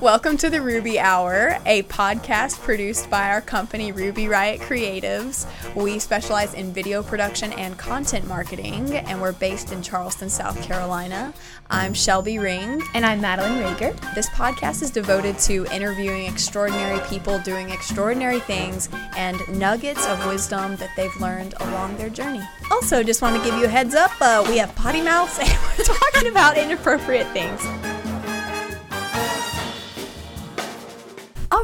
Welcome to the Ruby Hour, a podcast produced by our company Ruby Riot Creatives. We specialize in video production and content marketing, and we're based in Charleston, South Carolina. I'm Shelby Ring. And I'm Madeline Rager. This podcast is devoted to interviewing extraordinary people doing extraordinary things and nuggets of wisdom that they've learned along their journey. Also, just want to give you a heads up uh, we have potty mouths and we're talking about inappropriate things.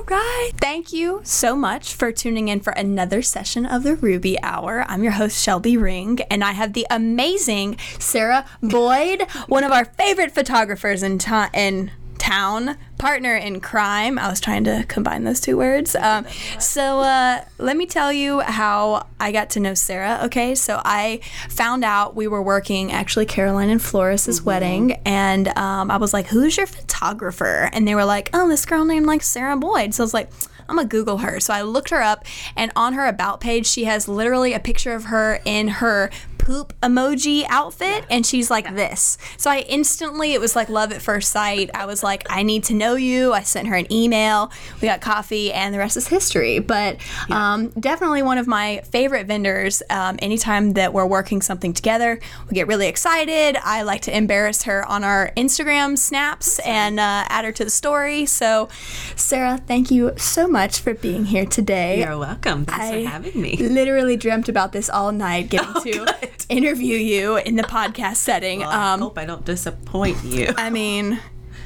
Right. Thank you so much for tuning in for another session of the Ruby Hour. I'm your host, Shelby Ring, and I have the amazing Sara Boyd, one of our favorite photographers in, ta- in town, partner in crime. I was trying to combine those two words. Um, so uh, let me tell you how I got to know Sara. Okay, so I found out we were working actually Caroline and Floris's wedding, and um, I was like, "Who's your photographer?" And they were like, "Oh, this girl named like Sara Boyd." So I was like. I'm gonna Google her. So I looked her up, and on her about page, she has literally a picture of her in her poop emoji outfit, and she's like this. So I instantly, it was like love at first sight. I was like, I need to know you. I sent her an email. We got coffee, and the rest is history. But um, definitely one of my favorite vendors. Um, anytime that we're working something together, we get really excited. I like to embarrass her on our Instagram snaps and uh, add her to the story. So, Sara, thank you so much for being here today. You're welcome. Thanks I for having me. literally dreamt about this all night, getting Oh, to good. Interview you in the podcast setting. Well, I um, hope I don't disappoint you. I mean,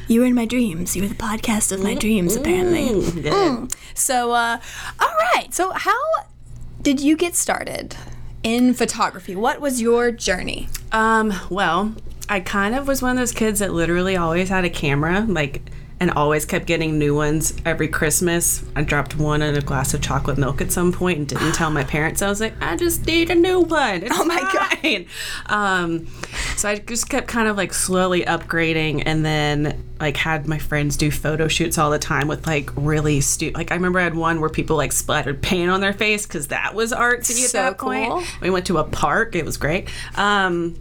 you were in my dreams. You were the podcast of my dreams, apparently. Mm, good. So, uh, all right. So, how did you get started in photography? What was your journey? Um, well, I kind of was one of those kids that literally always had a camera, like, and always kept getting new ones every Christmas. I dropped one in a glass of chocolate milk at some point and didn't tell my parents. I was like, I just need a new one. It's Oh my God. Um, so I just kept kind of like slowly upgrading, and then like had my friends do photo shoots all the time with like really stupid. Like I remember I had one where people like splattered paint on their face because that was art to at So that point. cool. We went to a park. It was great. Um,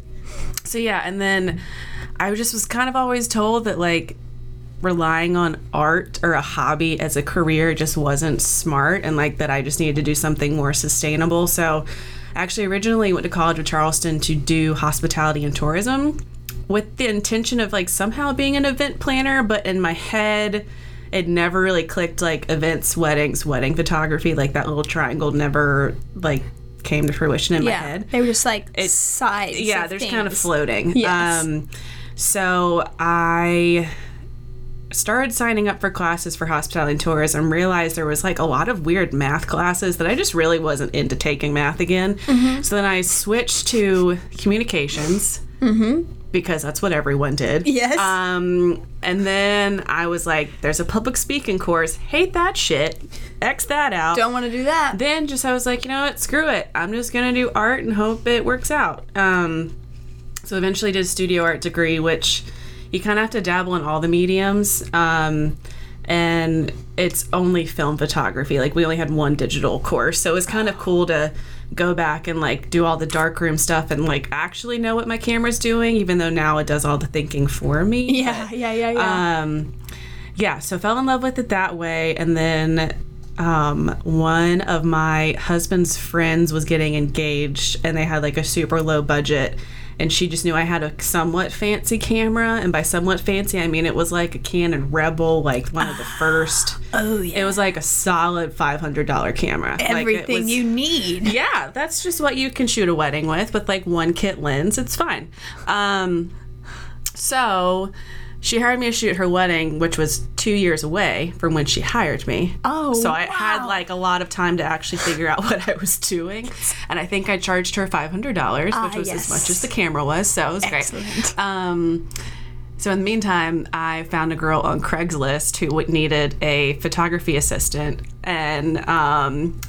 so yeah, and then I just was kind of always told that like relying on art or a hobby as a career just wasn't smart and like that I just needed to do something more sustainable. So I actually originally went to college with Charleston to do hospitality and tourism with the intention of like somehow being an event planner, but in my head it never really clicked like events, weddings, wedding photography, like that little triangle never like came to fruition in my head They were just like sides. yeah they're just kind of floating Yes. um so i started signing up for classes for hospitality and tourism realized there was like a lot of weird math classes that i just really wasn't into taking math again Mm-hmm. so then i switched to communications because that's what everyone did Mm-hmm. Yes. um and then i was like there's a public speaking course hate that shit x that out Don't want to do that. then just I was like, you know what, screw it. I'm just gonna do art and hope it works out. Um, so eventually did a studio art degree, which you kind of have to dabble in all the mediums. Um, and it's only film photography. Like we only had one digital course, so it was kind of cool to go back and like do all the darkroom stuff and like actually know what my camera's doing, even though now it does all the thinking for me. Yeah, yeah, yeah, yeah. Um, yeah, so fell in love with it that way, and then um, one of my husband's friends was getting engaged, and they had like a super low budget. And she just knew I had a somewhat fancy camera, and by somewhat fancy, I mean it was like a Canon Rebel, like one of the first. oh yeah. It was like a solid five hundred dollar camera. Like, Everything was- you need. yeah, that's just what you can shoot a wedding with, with like one kit lens. It's fine. Um, so she hired me to shoot her wedding, which was two years away from when she hired me. Oh, so I had like a lot of time to actually figure out what I was doing, and I think I charged her five hundred dollars, which Ah, was yes. as much as the camera was. So it was Excellent. great. Um, so in the meantime, I found a girl on Craigslist who needed a photography assistant, and um,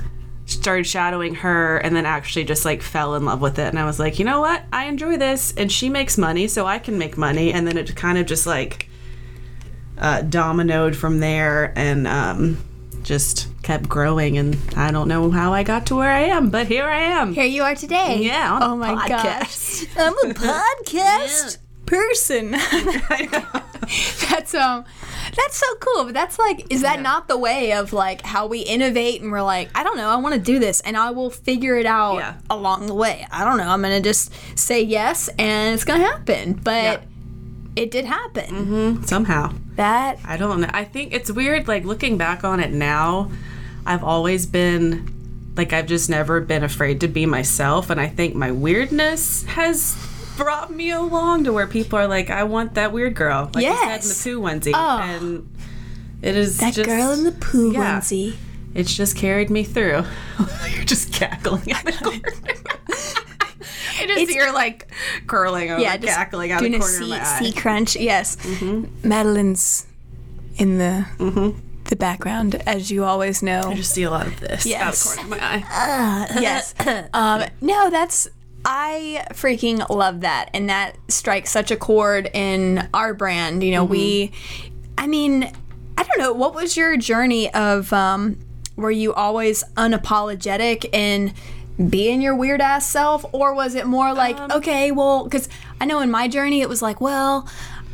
started shadowing her, and then actually just like fell in love with it. And I was like, you know what? I enjoy this, and she makes money, so I can make money. And then it kind of just like uh, dominoed from there, and um, just kept growing. And I don't know how I got to where I am, but here I am. Here you are today. Yeah, on Oh my podcast. gosh. I'm a podcast person. That's um That's so cool. But that's like, is that Yeah. not the way of like how we innovate and we're like, I don't know, I want to do this and I will figure it out Yeah. along the way. I don't know. I'm going to just say yes and it's going to happen. But Yeah. it did happen. Somehow. That, I don't know. I think it's weird, like looking back on it now, I've always been like I've just never been afraid to be myself and I think my weirdness has brought me along to where people are like, I want that weird girl. Like Yes. in the poo onesie. Oh. And it is that just, girl in the poo yeah. onesie. it's just carried me through. You're just cackling in the corner. I just It's- hear like curling over, Yeah, just cackling out doing of the a corner of my eye. sea crunch. Yes, mm-hmm. Madeline's in the mm-hmm. the background, as you always know. I just see a lot of this Yes. out of the corner of my eye. Uh, yes. Um, no, that's I freaking love that, and that strikes such a chord in our brand. You know, we. I mean, I don't know. What was your journey of? Um, were you always unapologetic in being your weird ass self, or was it more like, okay, well, because I know in my journey it was like, well.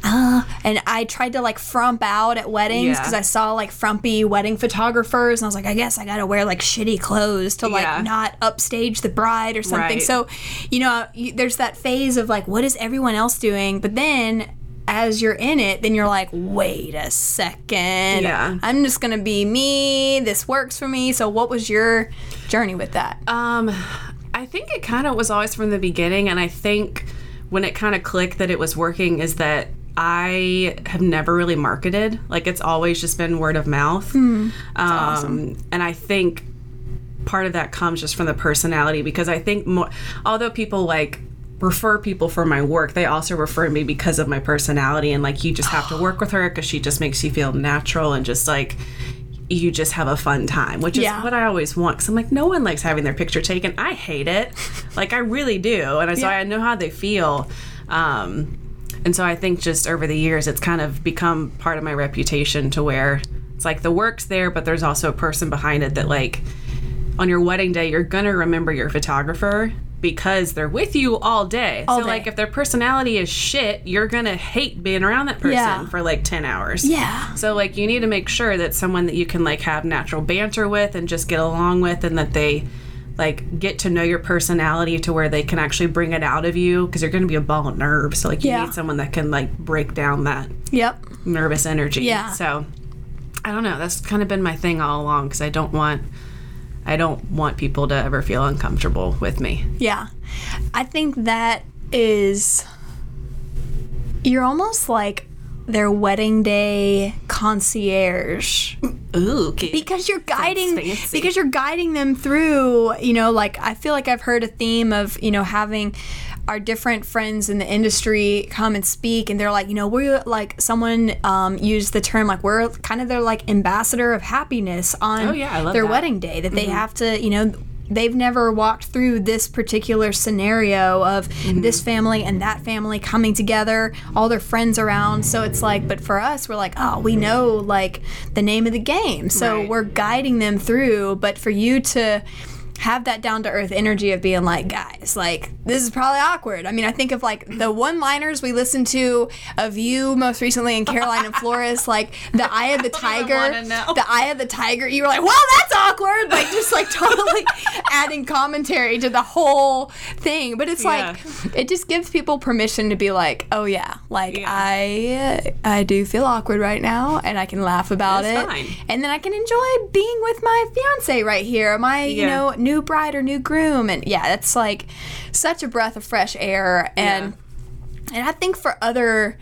Uh, and I tried to like frump out at weddings Yeah. because I saw like frumpy wedding photographers, and I was like, I guess I gotta wear like shitty clothes to like Yeah. not upstage the bride or something. Right. So, you know, there's that phase of like, what is everyone else doing? But then as you're in it, then you're like, wait a second. Yeah. I'm just gonna be me. This works for me. So, what was your journey with that? Um, I think it kind of was always from the beginning, and I think when it kind of clicked that it was working is that I have never really marketed. Like it's always just been word of mouth. um, And I think part of that comes just from the personality because I think more, although people like refer people for my work, they also refer me because of my personality and like you just have to work with her because she just makes you feel natural and just like you just have a fun time, which is Yeah. what I always want. Cause I'm like, no one likes having their picture taken. I hate it. like I really do. And so Yeah. I know how they feel. Um, and so I think just over the years, it's kind of become part of my reputation to where it's like the work's there, but there's also a person behind it that like on your wedding day, you're gonna remember your photographer because they're with you all day. All so day. like if their personality is shit, you're gonna hate being around that person Yeah. for like 10 hours. Yeah. So like you need to make sure that someone that you can like have natural banter with and just get along with and that they like get to know your personality to where they can actually bring it out of you because you're going to be a ball of nerves. So like you Yeah. need someone that can like break down that Yep. nervous energy. Yeah. So I don't know. That's kind of been my thing all along because I don't want I don't want people to ever feel uncomfortable with me. Yeah. I think that is you're almost like their wedding day concierge Ooh, okay. because you're guiding because you're guiding them through you know like i feel like i've heard a theme of you know having our different friends in the industry come and speak and they're like you know we're like someone um, used the term like we're kind of their like ambassador of happiness on Oh, yeah, their that. Mm-hmm. wedding day that they have to you know they've never walked through this particular scenario of Mm-hmm. this family and that family coming together all their friends around so it's like but for us we're like oh we know like the name of the game so Right. we're guiding them through but for you to have that down to earth energy of being like guys like this is probably awkward. I mean i think of like the one liners we listened to of you most recently in caroline and flores like the eye of the tiger the eye of the tiger you were like well that's awkward like just like totally adding commentary to the whole thing. But it's like it just gives people permission to be like oh yeah like Yeah. i i do feel awkward right now and i can laugh about That's it fine. and then i can enjoy being with my fiance right here my you know new bride or new groom and yeah that's like such a breath of fresh air and and I think for other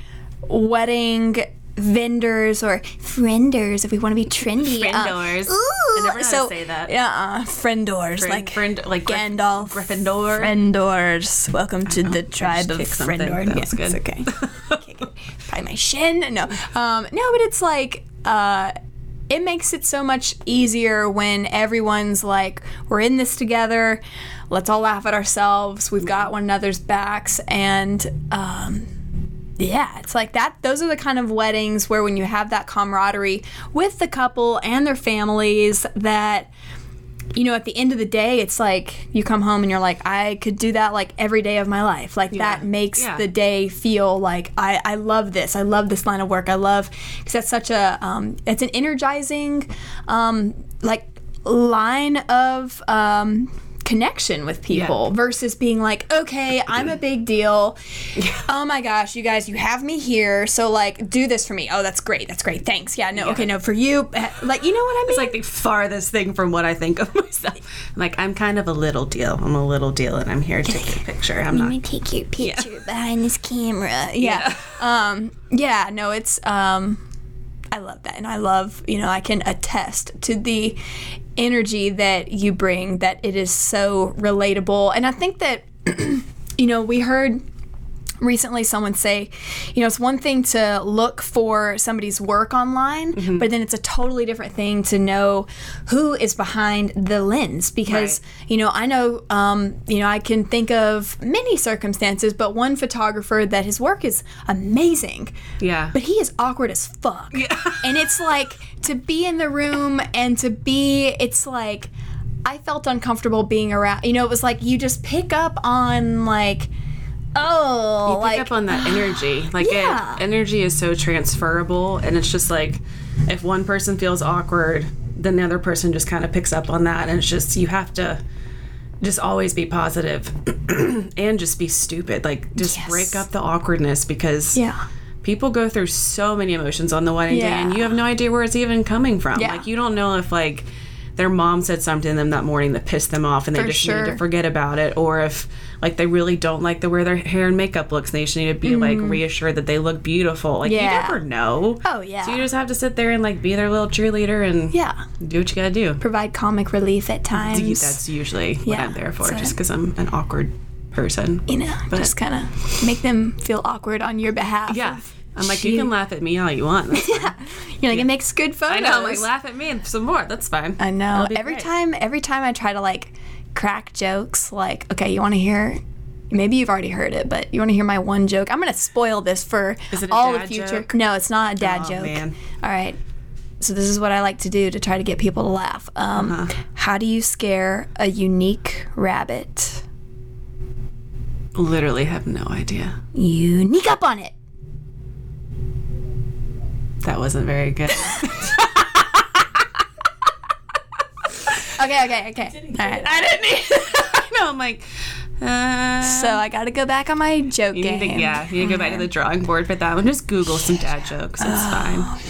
wedding vendors or frienders, if we want to be trendy, uh, Friendors. ooh, I never know so, say that. Yeah, uh, friendors, Friend- like friend- like Gandalf, Gryffindor? friendors. Welcome to the tribe of kicked something. friendor. That Yeah, good. It's okay. It. Probably my shin. No, um, no, but it's like. Uh, it makes it so much easier when everyone's like, we're in this together. Let's all laugh at ourselves. We've got one another's backs. And um, yeah, it's like that. Those are the kind of weddings where when you have that camaraderie with the couple and their families, that you know, at the end of the day, it's like you come home and you're like, I could do that like every day of my life. Like that makes Yeah. the day feel like I, I love this. I love this line of work. I love because that's such a um, it's an energizing um, like line of um, connection with people versus being like, okay, I'm a big deal. Oh my gosh, you guys, you have me here, so like, do this for me. Oh, that's great. That's great. Thanks. Yeah. No. Okay. No. For you, like, you know what I mean? It's like the farthest thing from what I think of myself. Like I'm kind of a little deal. I'm a little deal, and I'm here to take a picture. I'm not. me take your picture behind this camera. Yeah. Um, yeah, no, it's um I love that. And I love, you know, I can attest to the energy that you bring that it is so relatable. And I think that you know, we heard recently someone say, you know, it's one thing to look for somebody's work online, Mm-hmm. but then it's a totally different thing to know who is behind the lens because, Right. you know, I know, um, you know, I can think of many circumstances, but one photographer that his work is amazing, Yeah. but he is awkward as fuck. Yeah. and it's like to be in the room and to be, it's like, I felt uncomfortable being around. You know, it was like you just pick up on like, oh, pick like up on that energy. Like Yeah. it, energy is so transferable, and it's just like if one person feels awkward, then the other person just kind of picks up on that, and it's just you have to just always be positive and just be stupid. Like just Yes. break up the awkwardness because yeah, people go through so many emotions on the wedding day, and you have no idea where it's even coming from. Yeah. Like you don't know if like their mom said something to them that morning that pissed them off and they For just need sure. to forget about it or if like they really don't like the way their hair and makeup looks and they just need to be like reassured that they look beautiful like Mm-hmm. Yeah. you never know Oh, yeah. so you just have to sit there and like be their little cheerleader and yeah. do what you gotta do Provide comic relief at times. that's usually what Yeah, i'm there for so- just because i'm an awkward person you know, But- just kind of make them feel awkward on your behalf. yeah of- i'm like you can laugh at me all you want fine. You're like, it makes good photos. i know like laugh at me and some more that's fine I know. Every great. time, every time I try to like crack jokes, like, okay, you want to hear? Maybe you've already heard it, but you want to hear my one joke? I'm gonna spoil this for Is it all the future. joke? No, it's not a dad Oh, joke. man. All right. So this is what I like to do to try to get people to laugh. Um, Uh-huh. How do you scare a unique rabbit? literally have no idea Unique up on it. That wasn't very good Okay, okay, okay. All right. i didn't either i know i'm like uh, So I got to go back on my joke You game. need to, yeah, you need to go back to the drawing board for that one. Just Google some dad jokes. It's Oh,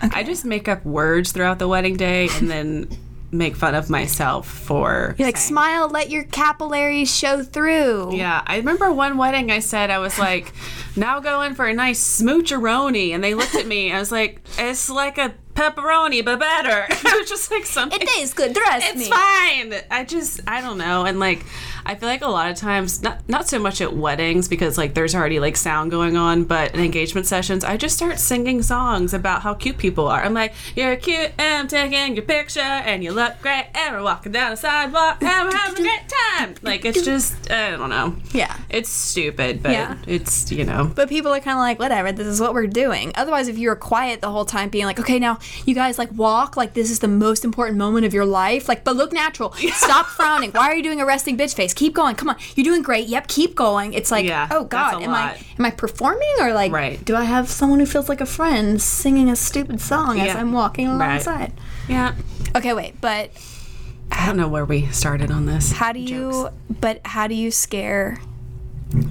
fine. I just make up words throughout the wedding day and then make fun of myself for. You're like, saying- smile, let your capillaries show through. Yeah, I remember one wedding I said, I was like, now go in for a nice smoocheroni. And they looked at me. I was like, it's like a pepperoni, but better. I was just like, something. It tastes good. Trust it's me. fine. I just I don't know, and like I feel like a lot of times, not not so much at weddings because like there's already like sound going on, but in engagement sessions, I just start singing songs about how cute people are. I'm like, you're cute, and I'm taking your picture, and you look great, and we're walking down the sidewalk, and we're having a great time. Like it's just I don't know. Yeah. It's stupid, but Yeah. it's you know. But people are kind of like, whatever, this is what we're doing. Otherwise, if you were quiet the whole time, being like, okay, now you guys like walk, like this is the most important moment of your life, like, but look natural. Stop frowning. Why are you doing a resting bitch face? Keep going. Come on. You're doing great. Yep, keep going. It's like, Yeah, oh God, am lot. I am I performing or like Right. do I have someone who feels like a friend singing a stupid song as I'm walking Right. alongside? Yeah, Okay, wait, but I don't know where we started on this. how do you Jokes. but how do you scare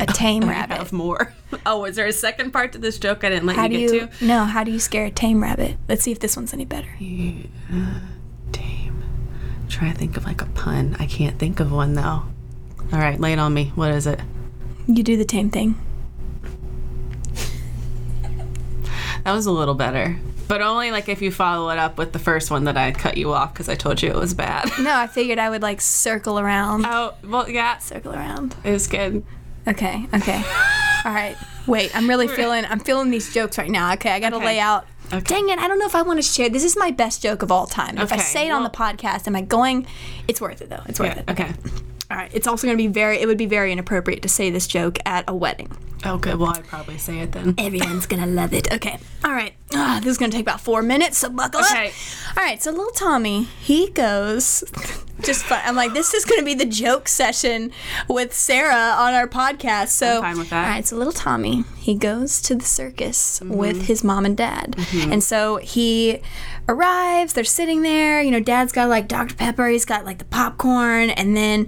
a tame I rabbit? have more. Oh, is there a second part to this joke I didn't let How you do get you to? no? How do you scare a tame rabbit? Let's see if this one's any better. Uh, tame. Try to think of like a pun. I can't think of one though. All right, lay it on me. What is it? You do the tame thing. That was a little better, but only like if you follow it up with the first one that I cut you off because I told you it was bad. No, I figured I would like circle around. oh, well, yeah, Circle around. it was good. Okay. Okay. All right. Wait, I'm really feeling. I'm feeling these jokes right now. Okay, I got to Okay. lay out. Okay. Dang it! I don't know if I want to share. This is my best joke of all time. If I say it on the podcast, am I going? It's worth it though. It's worth Yeah, it. okay. All right. It's also going to be very. It would be very inappropriate to say this joke at a wedding. Oh, good. Well, I'd probably say it then. Everyone's gonna love it. Okay. All right. Ah, this is gonna take about four minutes, so buckle Okay. up. All right. So little Tommy, he goes. Just fun. I'm like, this is going to be the joke session with Sara on our podcast. So, I'm fine with that. All right, so little Tommy, he goes to the circus Mm-hmm. with his mom and dad, and so he arrives. They're sitting there. You know, Dad's got like Dr Pepper. He's got like the popcorn, and then,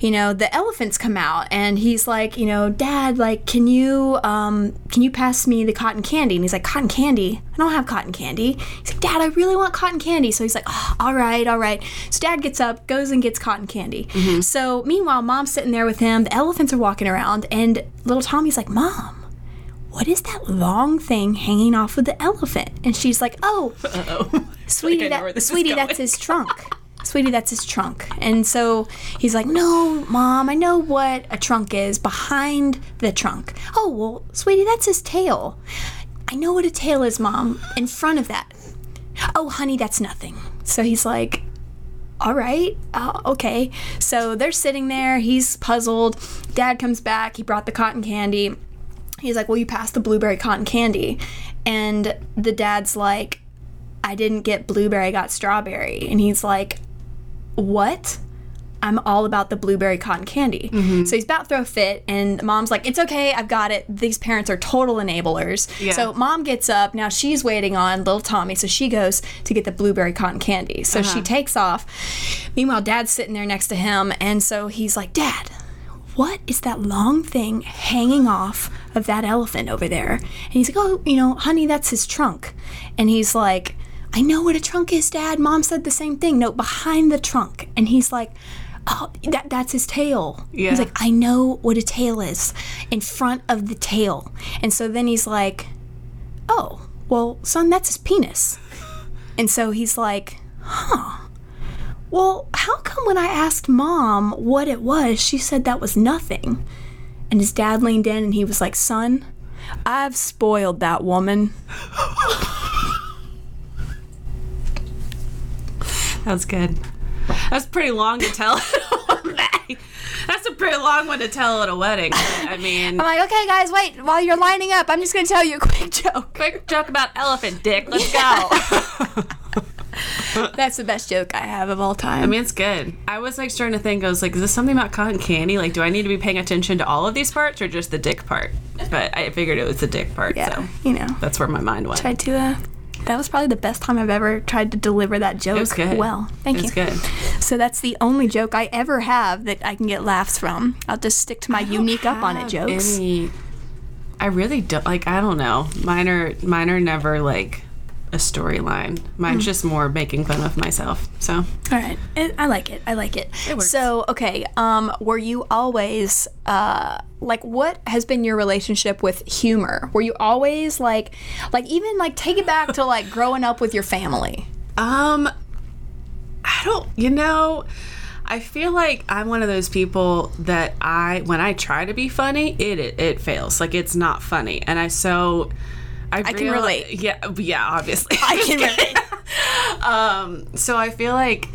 you know, the elephants come out, and he's like, you know, Dad, like, can you, um, can you pass me the cotton candy? And he's like, cotton candy? I don't have cotton candy. He's like, Dad, I really want cotton candy. So he's like, oh, all right, all right. So Dad gets up, goes and gets cotton candy. Mm-hmm. So meanwhile, Mom's sitting there with him. The elephants are walking around, and little Tommy's like, Mom what is that long thing hanging off of the elephant? And she's like, oh, sweetie, I know where that, sweetie, that's his trunk. Sweetie, that's his trunk. And so he's like, no, mom, I know what a trunk is behind the trunk. Oh, well, sweetie, that's his tail. I know what a tail is, mom, in front of that. Oh, honey, that's nothing. So he's like, all right, uh, okay. So they're sitting there. He's puzzled. Dad comes back. He brought the cotton candy. He's like, Well, you passed the blueberry cotton candy. And the dad's like, I didn't get blueberry, I got strawberry. And he's like, What? I'm all about the blueberry cotton candy. Mm-hmm. So he's about to throw a fit, and mom's like, It's okay, I've got it. These parents are total enablers. Yeah. So mom gets up. Now she's waiting on little Tommy, so she goes to get the blueberry cotton candy. So she uh-huh. takes off. Meanwhile, dad's sitting there next to him, and so he's like, Dad, what is that long thing hanging off of that elephant over there? And he's like, oh, you know, honey, that's his trunk. And he's like, I know what a trunk is, Dad. Mom said the same thing. No, behind the trunk. And he's like, oh, that, that's his tail. Yeah. He's like, I know what a tail is in front of the tail. And so then he's like, oh, well, son, that's his penis. And so he's like, huh. Well, how come when I asked mom what it was, she said that was nothing? And his dad leaned in and he was like, Son, I've spoiled that woman. That's good. That's pretty long to tell. That's a pretty long one to tell at a wedding. I mean, I'm like, okay, guys, wait. While you're lining up, I'm just going to tell you a quick joke. quick joke about elephant dick. Let's go. That's the best joke I have of all time. I mean, it's good. I was like starting to think, I was like, is this something about cotton candy? Like, do I need to be paying attention to all of these parts or just the dick part? But I figured it was the dick part. yeah, So you know, that's where my mind went. tried to. Uh, that was probably the best time I've ever tried to deliver that joke. It was good. Well, thank you. good. So that's the only joke I ever have that I can get laughs from. I'll just stick to my unique up on it jokes. Any, I really don't like. I don't know. Mine are mine are never like a storyline. Mine's just more making fun of myself. So All right, I I like it. I like it. works. So, okay, um, were you always uh, like, what has been your relationship with humor? Were you always like, like even like take it back to like growing up with your family? Um, I don't, you know, I feel like I'm one of those people that I, when I try to be funny, it it, it fails. Like it's not funny, and I so. I, can reali- relate. Yeah, yeah, obviously. I can relate. um, so I feel like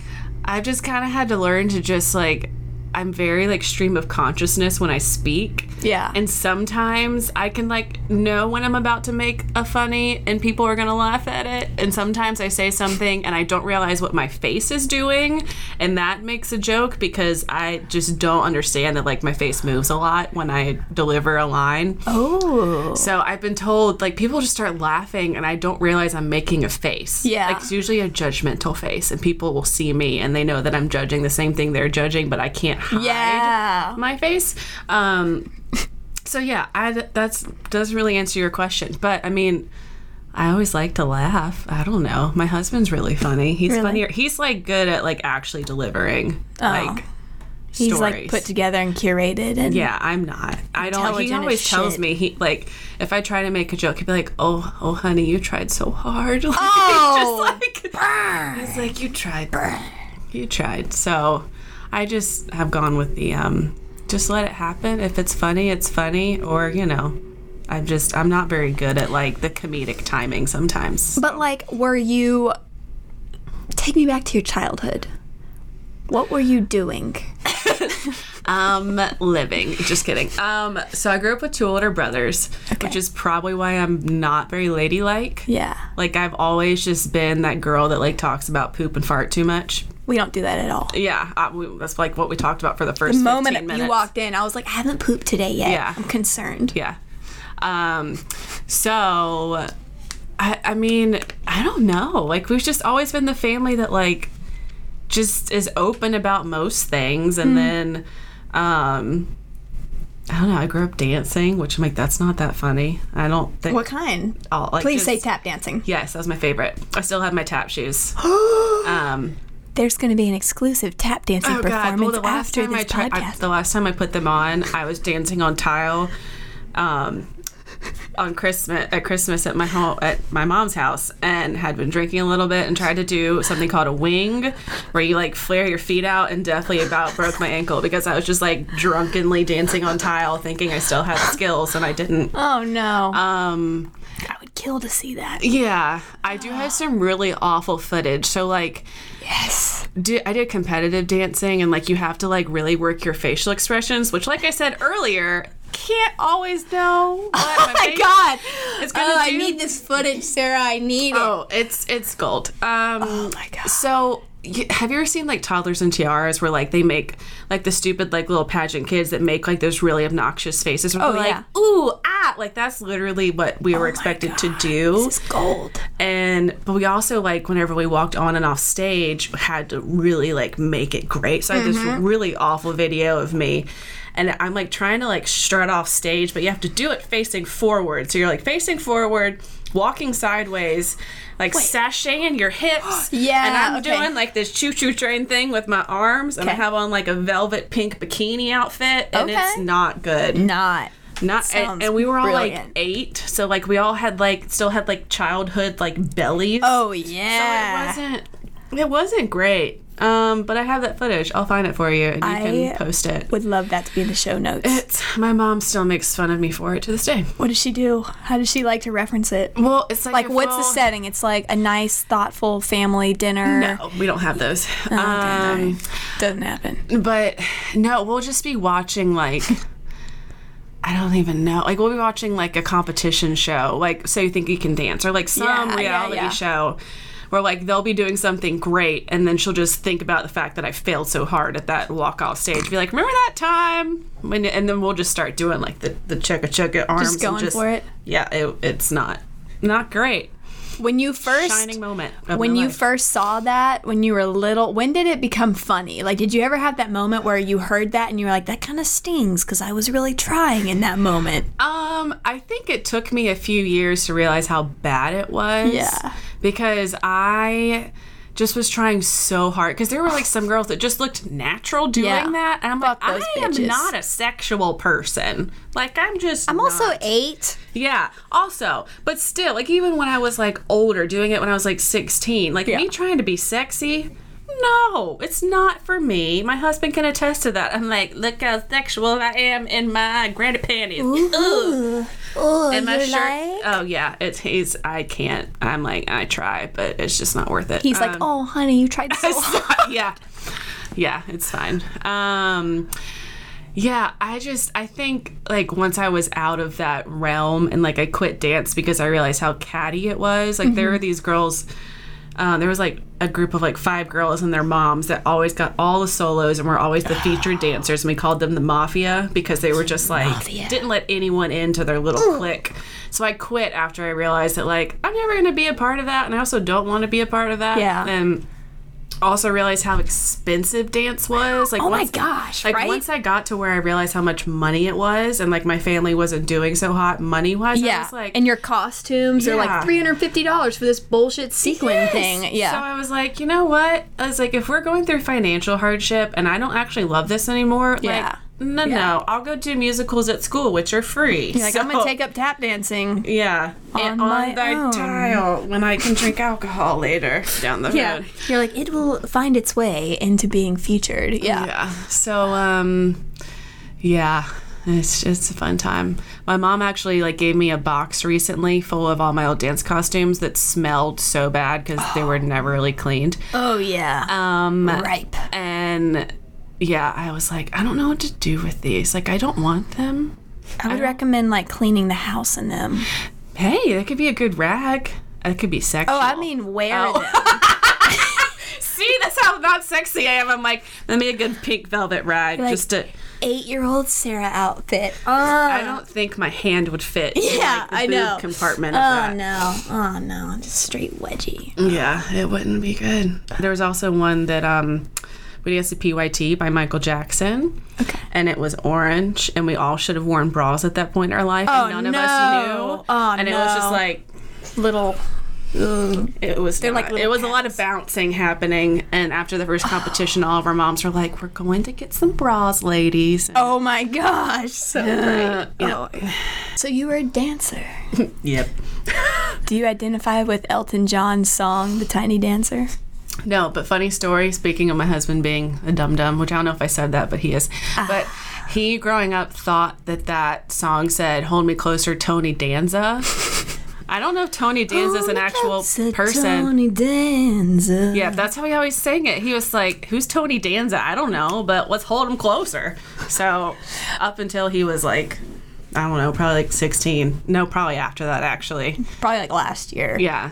I've just kind of had to learn to just like I'm very like stream of consciousness when I speak. Yeah. And sometimes I can like know when I'm about to make a funny and people are gonna laugh at it. And sometimes I say something and I don't realize what my face is doing, and that makes a joke because I just don't understand that like my face moves a lot when I deliver a line. Oh, So I've been told like people just start laughing and I don't realize I'm making a face. Yeah. Like it's usually a judgmental face and people will see me and they know that I'm judging the same thing they're judging, but I can't hide yeah. my face. Um so yeah, I that's doesn't really answer your question, but I mean I always like to laugh. I don't know. My husband's really funny. He's Really? funnier. He's like good at like actually delivering like He's like put together and curated, and Yeah, I'm not. I don't. He always tells shit. me he like if I try to make a joke, he'd be like, "Oh, oh, honey, you tried so hard." Like, Oh, just like he's like, "You tried, you tried." So I just have gone with the um, just let it happen. If it's funny, it's funny, or you know, I'm just I'm not very good at like the comedic timing sometimes. But like, were you? Take me back to your childhood. What were you doing? um, living. Just kidding. Um, so I grew up with two older brothers, which is probably why I'm not very ladylike. Yeah. Like I've always just been that girl that like talks about poop and fart too much. We don't do that at all. Yeah, I, we, that's like what we talked about for the first The moment 15 minutes. you walked in, I was like, I haven't pooped today yet. Yeah. I'm concerned. Yeah. Um, so, I, I mean, I don't know. Like, we've just always been the family that, like, just is open about most things. And then, um, I don't know. I grew up dancing, which I'm like, that's not that funny. I don't think. What kind? I'll, like, Please say tap dancing. Yes, that was my favorite. I still have my tap shoes. um, There's going to be an exclusive tap dancing Oh performance Well, the last after time this I tried, I, podcast. the last time I put them on, I was dancing on tile, um, on Christmas at Christmas at my home at my mom's house, and had been drinking a little bit and tried to do something called a wing, where you like flare your feet out, and definitely about broke my ankle because I was just like drunkenly dancing on tile, thinking I still had skills, and I didn't. oh no! Um, I would kill to see that. yeah, I do have some really awful footage. So like. Yes. do, I did competitive dancing and like you have to like really work your facial expressions, which like I said earlier, can't always know. What Oh my god! is gonna Oh, I need this footage, Sara. I need it. Oh, it's it's gold. Um, Oh my God. So. Have you ever seen like toddlers and tiaras where like they make like the stupid like little pageant kids that make like those really obnoxious faces Oh, they're yeah. ooh ah like that's literally what we were expected to do. This is gold. and but we also like whenever we walked on and off stage had to really like make it great. So i had this really awful video of me. And i'm like trying to like strut off stage but you have to do it facing forward. So you're like facing forward walking sideways like sashaying your hips. Yeah, and i'm okay. doing like this choo-choo train thing with my arms and i have on like a velvet pink bikini outfit and it's not good. Not. not and, and we were all brilliant. like eight so like we all had like still had like childhood like bellies. Oh yeah, so it wasn't it wasn't great um but i have that footage i'll find it for you and you I can post it Would love that to be in the show notes. it's my mom still makes fun of me for it to this day what does she do? How does she like to reference it? well it's like Like, what's the setting? It's like a nice, thoughtful family dinner. no we don't have those Oh, um doesn't happen. but no we'll just be watching like I don't even know. Like we'll be watching like a competition show, like So You Think You Can Dance, or like some Yeah, yeah, reality yeah. show where like they'll be doing something great and then she'll just think about the fact that I failed so hard at that walk off stage. Be like, remember that time? When, and then we'll just start doing like the the chugga chugga arms. and going for it? Yeah, it, it's not not great. When you first Shining moment. when you life. first saw that when you were little when did it become funny like did you ever have that moment where you heard that and you were like that kind of stings because i was really trying in that moment Um, I think it took me a few years to realize how bad it was. Yeah. Because I just was trying so hard because there were like some girls that just looked natural doing Yeah. that, and I'm Fuck like, those I am not a sexual person. Like I'm just. i'm also eight Yeah. Also, but still, like even when I was like older, doing it when I was like 16, like Yeah. me trying to be sexy. No, it's not for me. My husband can attest to that. I'm like, look how sexual I am in my granny panties. Ugh. oh And my shirt. Oh yeah, it's he's. I can't. I'm like I try, but it's just not worth it. he's like Um, oh honey you tried so hard yeah, yeah, it's fine. Um, yeah, I just I think like once I was out of that realm and like I quit dance because I realized how catty it was. Like there were these girls. Uh, there was like a group of like five girls and their moms that always got all the solos and were always the featured dancers and we called them the mafia because they were just like Mafia. didn't let anyone into their little clique so i quit after i realized that like i'm never going to be a part of that and i also don't want to be a part of that Yeah. and also realized how expensive dance was. Like Oh my once, gosh, Like right? once I got to where I realized how much money it was, and like my family wasn't doing so hot money wise. I yeah was like, and your costumes are like $350 for this bullshit sequin Yes. thing Yeah. So I was like, you know what? I was like, if we're going through financial hardship and I don't actually love this anymore, Yeah. like, no, Yeah. no, I'll go do musicals at school, which are free. You're like i'm gonna take up tap dancing yeah, and on on my the own. tile when I can drink alcohol later down the yeah road. you're like it will find its way into being featured yeah Yeah. So um yeah, it's it's a fun time. My mom actually like gave me a box recently full of all my old dance costumes that smelled so bad cuz they were never really cleaned. oh yeah Um ripe and yeah, I was like, I don't know what to do with these. Like, I don't want them. I would recommend like cleaning the house in them. Hey, that could be a good rag. That could be sexual. Oh, I mean, wear Oh. them. see, that's how not sexy I am. I'm like, let me a good pink velvet rag Like- just to. Eight-year-old Sara outfit. Uh, I don't think my hand would fit. in, Yeah, like, the I know. Compartment Oh of that. no! Oh no! Just straight wedgie. Yeah, it wouldn't be good. There was also one that um we danced to PYT by Michael Jackson. Okay. And it was orange and we all should have worn bras at that point in our life Oh, and none of no. us knew. Oh, and it was just like Little. it was They're like not- it was a lot of bouncing happening and after the first competition all of our moms were like we're going to get some bras ladies And- Oh my gosh! So great. yeah. Oh. So you were a dancer. yep Do you identify with Elton John's song "The Tiny Dancer"? No, but funny story. Speaking of my husband being a dum dum, which I don't know if I said that, but he is. Ah. But he, growing up, thought that that song said "Hold Me Closer," Tony Danza. I don't know if Tony Danza is an actual person. Tony Danza. Yeah, that's how he always sang it. He was like, "Who's Tony Danza? I don't know, but let's hold him closer." So, up until he was like, I don't know, probably like sixteen. No, probably after that, actually. Probably like last year. Yeah.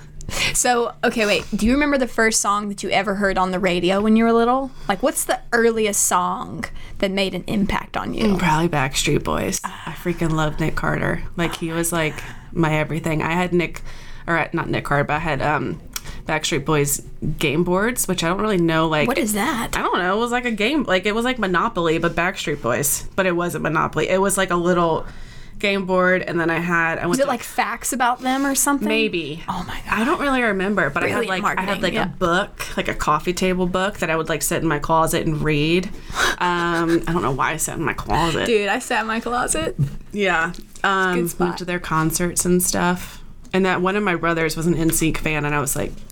So, okay, wait. Do you remember the first song that you ever heard on the radio when you were little? Like, what's the earliest song that made an impact on you? Probably Backstreet Boys. I freaking love Nick Carter. Like he was like my everything. I had Nick, or uh, not Nick Carter, but I had um, Backstreet Boys game boards, which I don't really know. Like What is that? I don't know. It was like a game. Like it was like Monopoly, but Backstreet Boys. But it wasn't Monopoly. It was like a little game board, and then I had. I went Is it to- like facts about them or something? Maybe. Oh my god. I don't really remember, but I had Brilliant like I had like yeah. a book, like a coffee table book that I would like sit in my closet and read. Um, I don't know why I sat in my closet. Dude, I sat in my closet. Yeah. Um, good spot. went to their concerts and stuff. And that one of my brothers was an NSYNC fan, and I was like, And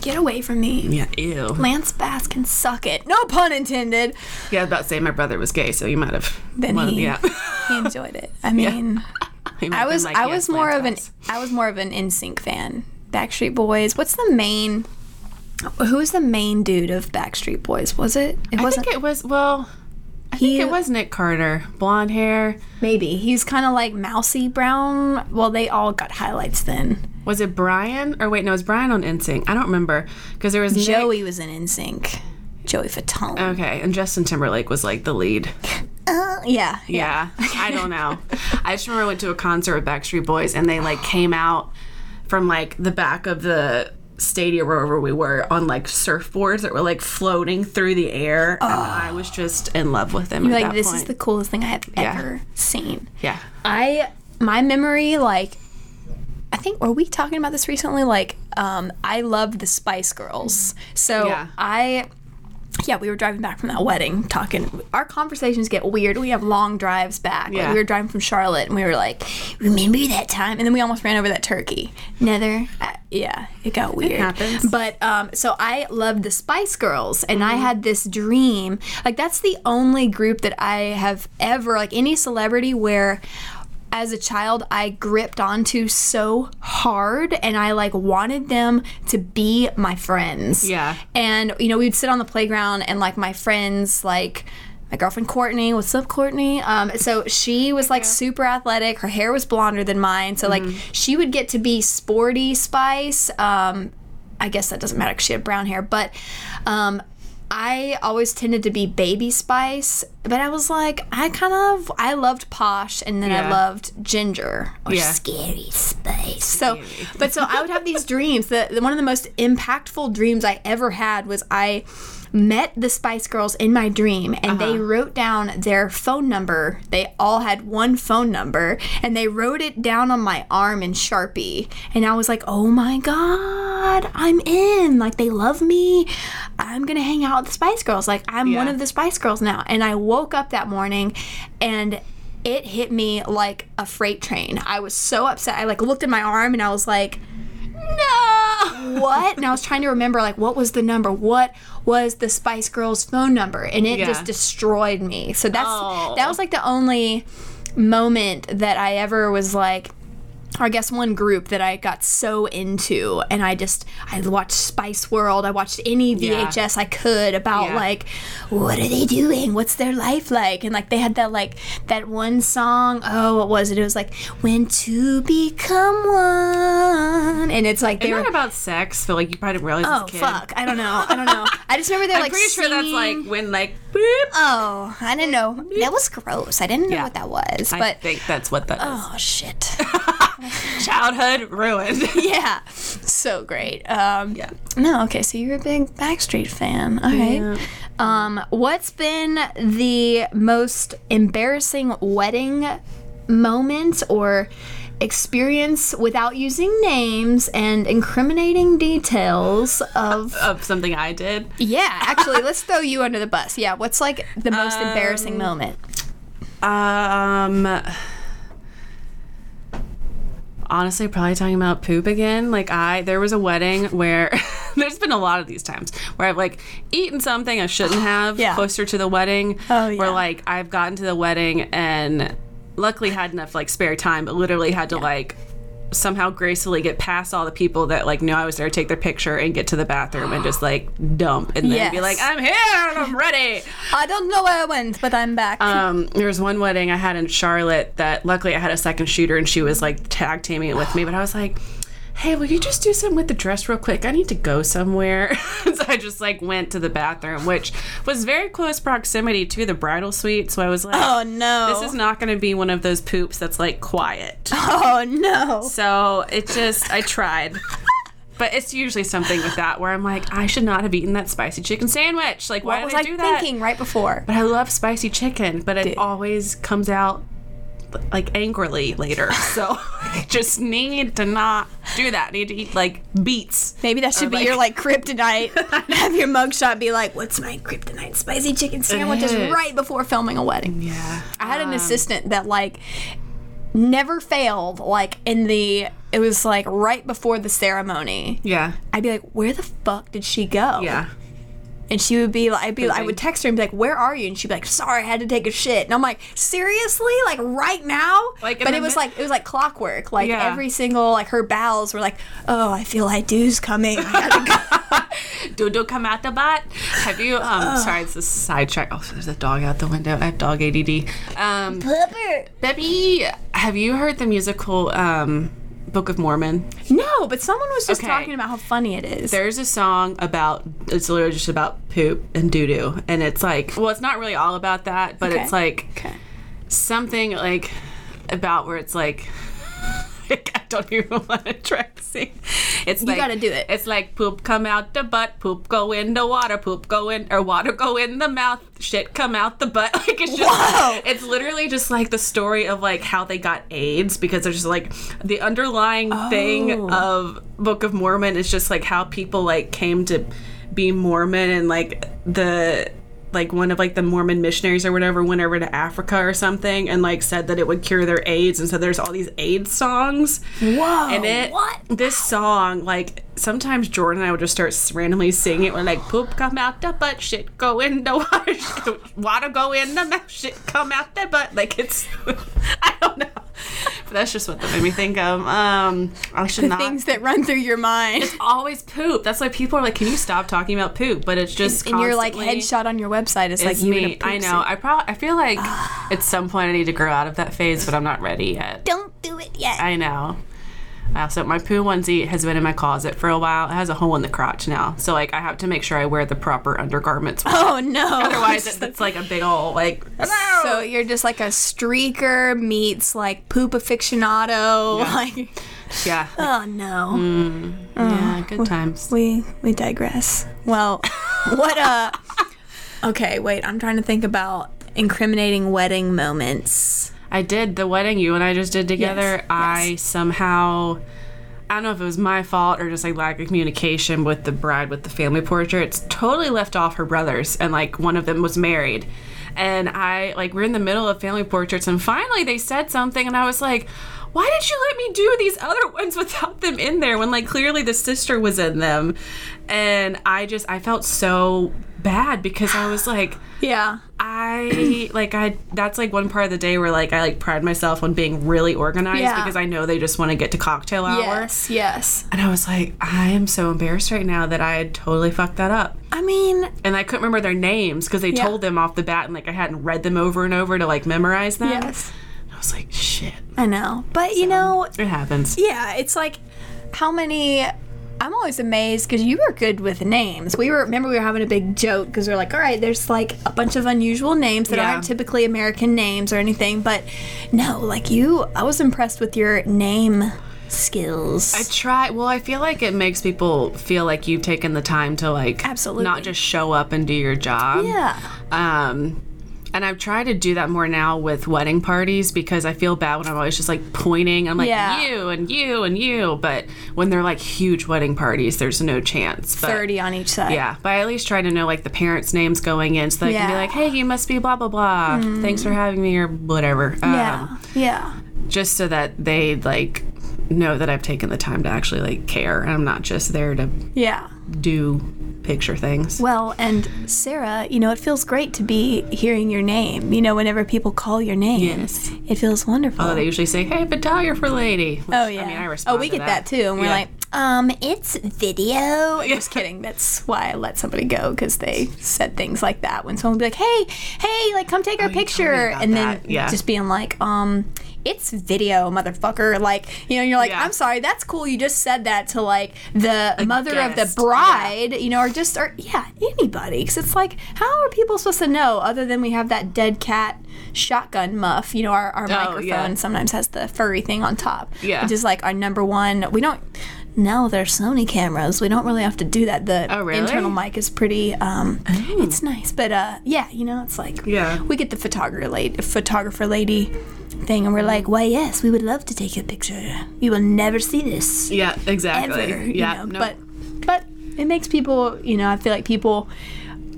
get away from me. yeah, ew. Lance Bass can suck it. No pun intended. Yeah, I was about to say my brother was gay, so you might have. Then well, he, yeah. he enjoyed it. I mean, might I was like, I yes, was more of an Lance I was more of an NSYNC fan. Backstreet Boys. What's the main? Who's the main dude of Backstreet Boys? Was it? It I wasn't. think it was, well, I He- think it was Nick Carter. Blonde hair. maybe he's kind of like mousy brown. Well, they all got highlights then. Was it Brian? Or wait, no, it was Brian on NSYNC. I don't remember. Because there was Nick- Joey was in NSYNC. Joey Fatone. Okay, and Justin Timberlake was like the lead. Uh, yeah, Yeah, I don't know. I just remember I went to a concert with Backstreet Boys, and they like came out from like the back of the stadium wherever we were on like surfboards that were like floating through the air, and I was just in love with them. You're like this point. is the coolest thing I have Yeah. ever seen. yeah. I my memory like I think were we talking about this recently? Like, um, I loved the Spice Girls. So Yeah. I yeah, we were driving back from that wedding talking. Our conversations get weird. We have long drives back. Like, Yeah. we were driving from Charlotte and we were like, remember that time? And then we almost ran over that turkey. Nether. Uh, yeah, it got weird. It happens. But um, so I loved the Spice Girls and Mm-hmm. I had this dream. Like, that's the only group that I have ever, like, any celebrity where as a child I gripped onto so hard and I like wanted them to be my friends. Yeah. And you know, we'd sit on the playground and like my friends like my girlfriend Courtney, what's up, Courtney? Um, so she was like super athletic. Her hair was blonder than mine. So like she would get to be sporty Spice. Um, I guess that doesn't matter because she had brown hair, but um, I always tended to be baby spice, but I was like, I kind of, I loved posh and then I loved ginger or Yeah. scary spice. So, but so I would have these dreams. The one of the most impactful dreams I ever had was I met the Spice Girls in my dream and they uh-huh. wrote down their phone number. They all had one phone number and they wrote it down on my arm in Sharpie. And I was like, oh my God, I'm in. Like, they love me. I'm going to hang out with the Spice Girls. Like, I'm one of the Spice Girls now. And I woke up that morning and it hit me like a freight train. I was so upset. I like looked at my arm and I was like, no, what? And I was trying to remember like what was the number? What was the Spice Girls phone number? And it Yeah. just destroyed me. So that's Oh. that was like the only moment that I ever was like or I guess one group that I got so into, and I just I watched Spice World. I watched any Yeah. VHS I could about Yeah. like what are they doing? What's their life like? And like they had that like that one song. Oh, what was it? It was like when to become one, and it's like they were. about sex? But like you probably didn't realize Oh as a oh, kid. fuck! I don't know. I don't know. I just remember they're I'm like. pretty sure that's like when like boop. Oh, I didn't know. That was gross. I didn't know Yeah. what that was. I But think that's what that. oh shit. Childhood ruined. yeah, so great. Um, Yeah. No, okay, so you're a big Backstreet fan. All right. Yeah. Um, what's been the most embarrassing wedding moment or experience without using names and incriminating details of? of something I did. yeah, actually, let's throw you under the bus. Yeah, what's like the most embarrassing moment? Um honestly probably talking about poop again. Like I there was a wedding where there's been a lot of these times where I've like eaten something I shouldn't have Yeah. closer to the wedding. Oh, yeah. Where like I've gotten to the wedding and luckily had enough like spare time, but literally had to like somehow gracefully get past all the people that like knew I was there to take their picture and get to the bathroom and just like dump and then be like, I'm here and I'm ready. I don't know where I went, but I'm back. Um, there was one wedding I had in Charlotte that luckily I had a second shooter and she was like tag teaming it with me, but I was like, hey, will you just do something with the dress real quick? I need to go somewhere. so I just like went to the bathroom, which was very close proximity to the bridal suite. So I was like, oh no! this is not going to be one of those poops that's like quiet. Oh no! So it just, I tried. But it's usually something with that where I'm like, I should not have eaten that spicy chicken sandwich. Like, why What was did I I do that? thinking right before? But I love spicy chicken, but it Dude. always comes out like angrily later. So I just need to not do that. I need to eat like beets. Maybe that should Or, be like- your like kryptonite. Have your mugshot be like, "What's my kryptonite? Spicy chicken sandwiches." Right before filming a wedding. Yeah. I had an um, assistant that like never failed. Like in the, it was like right before the ceremony. Yeah. I'd be like, "Where the fuck did she go?" Yeah. And she would be like, I'd be, I would text her and be like, "Where are you?" And she'd be like, "Sorry, I had to take a shit." And I'm like, "Seriously? Like right now?" Like, but it was like it was like clockwork. Like Yeah. every single like her bowels were like, "Oh, I feel like dude's coming." I gotta. Do do come out the butt. Have you? Um. Sorry, it's a sidetrack. Oh, there's a dog out the window. I have dog ADD. Um. Debbie, have you heard the musical um Book of Mormon? no, but someone was just Okay. talking about how funny it is. There's a song about it's literally just about poop and doo doo, and it's like well, it's not really all about that, but Okay. it's like okay. something like about where it's like I don't even want to try to sing. It's like, gotta do it. It's like poop come out the butt, poop go in the water, poop go in or water go in the mouth, shit come out the butt. Like it's just Whoa. it's literally just like the story of like how they got AIDS because there's just like the underlying thing Oh. of Book of Mormon is just like how people like came to be Mormon and like the like one of like the Mormon missionaries or whatever went over to Africa or something and like said that it would cure their AIDS and so there's all these AIDS songs. Whoa. And it what? this song like sometimes Jordan and I would just start randomly singing it. We're like poop come out the butt, shit go in the water, shit- water go in the mouth, shit come out the butt. Like it's I don't know. But that's just what that made me think of. Um I should not Things that run through your mind. It's always poop. That's why people are like, "Can you stop talking about poop?" But it's just and your like headshot on your website is like you me. I know. suit. I probably. I feel like at some point I need to grow out of that phase, but I'm not ready yet. Don't do it yet. I know. I also my poo onesie has been in my closet for a while. It has a hole in the crotch now, so like I have to make sure I wear the proper undergarments. oh no. Otherwise, it, it's like a big old like. Hello. So you're just like a streaker meets like poop aficionado. Like, yeah, oh no. Mm. yeah, good times. We we digress. Well, what uh Okay, wait. I'm trying to think about incriminating wedding moments. I did the wedding you and I just did together. Yes, I somehow I don't know if it was my fault or just like lack of communication with the bride with the family portraits. Totally left off her brothers and like one of them was married. And I like we're in the middle of family portraits and finally they said something and I was like, why did you let me do these other ones without them in there when like clearly the sister was in them? And I just I felt so bad because I was like Yeah. I like I that's like one part of the day where like I like pride myself on being really organized Yeah. because I know they just want to get to cocktail hour. Yes, yes. And I was like, I am so embarrassed right now that I had totally fucked that up. I mean, And I couldn't remember their names because they Yeah. told them off the bat and like I hadn't read them over and over to like memorize them. yes. I was like, shit. I know. But you know, It happens. yeah, it's like how many I'm always amazed because you were good with names. We were remember we were having a big joke because we are like, all right, there's like a bunch of unusual names that Yeah. aren't typically American names or anything, but no, like you, I was impressed with your name skills. I try. Well, I feel like it makes people feel like you've taken the time to like Absolutely. not just show up and do your job. yeah, Um, and I've tried to do that more now with wedding parties because I feel bad when I'm always just like pointing. I'm like Yeah. you and you and you, but when they're like huge wedding parties, there's no chance. But, thirty on each side. Yeah, but I at least try to know like the parents' names going in, so they can be like, "Hey, you must be blah blah blah. Thanks for having me," or whatever. yeah, Um, yeah. just so that they like know that I've taken the time to actually like care, and I'm not just there to Yeah. do picture things. Well, and Sara, you know, it feels great to be hearing your name. You know, whenever people call your name, Yes. it feels wonderful. Oh, they usually say, "Hey, photographer lady." which, Oh yeah. I mean, I respond oh, we get that. too, and we're Yeah. like, um, it's video. Just kidding. That's why I let somebody go because they said things like that. When someone would be like, "Hey, hey, like, come take our Oh, you picture," about and then. Yeah. just being like, um. It's video, motherfucker. Like, you know, you're like, Yeah. I'm sorry, that's cool. You just said that to like the mother of the guest, bride, you know, or just, or yeah, anybody. Because it's like, how are people supposed to know other than we have that dead cat shotgun muff? You know, our, our microphone Oh, yeah. sometimes has the furry thing on top. Yeah. Which is like our number one. We don't. Now there's Sony cameras. We don't really have to do that. The Oh, really? internal mic is pretty. Um, it's nice, but uh, yeah, you know, it's like Yeah. we get the photographer lady, photographer lady thing, and we're like, why, yes, we would love to take a picture. You will never see this Yeah, exactly. ever. yeah, you know? no. but but it makes people. You know, I feel like people.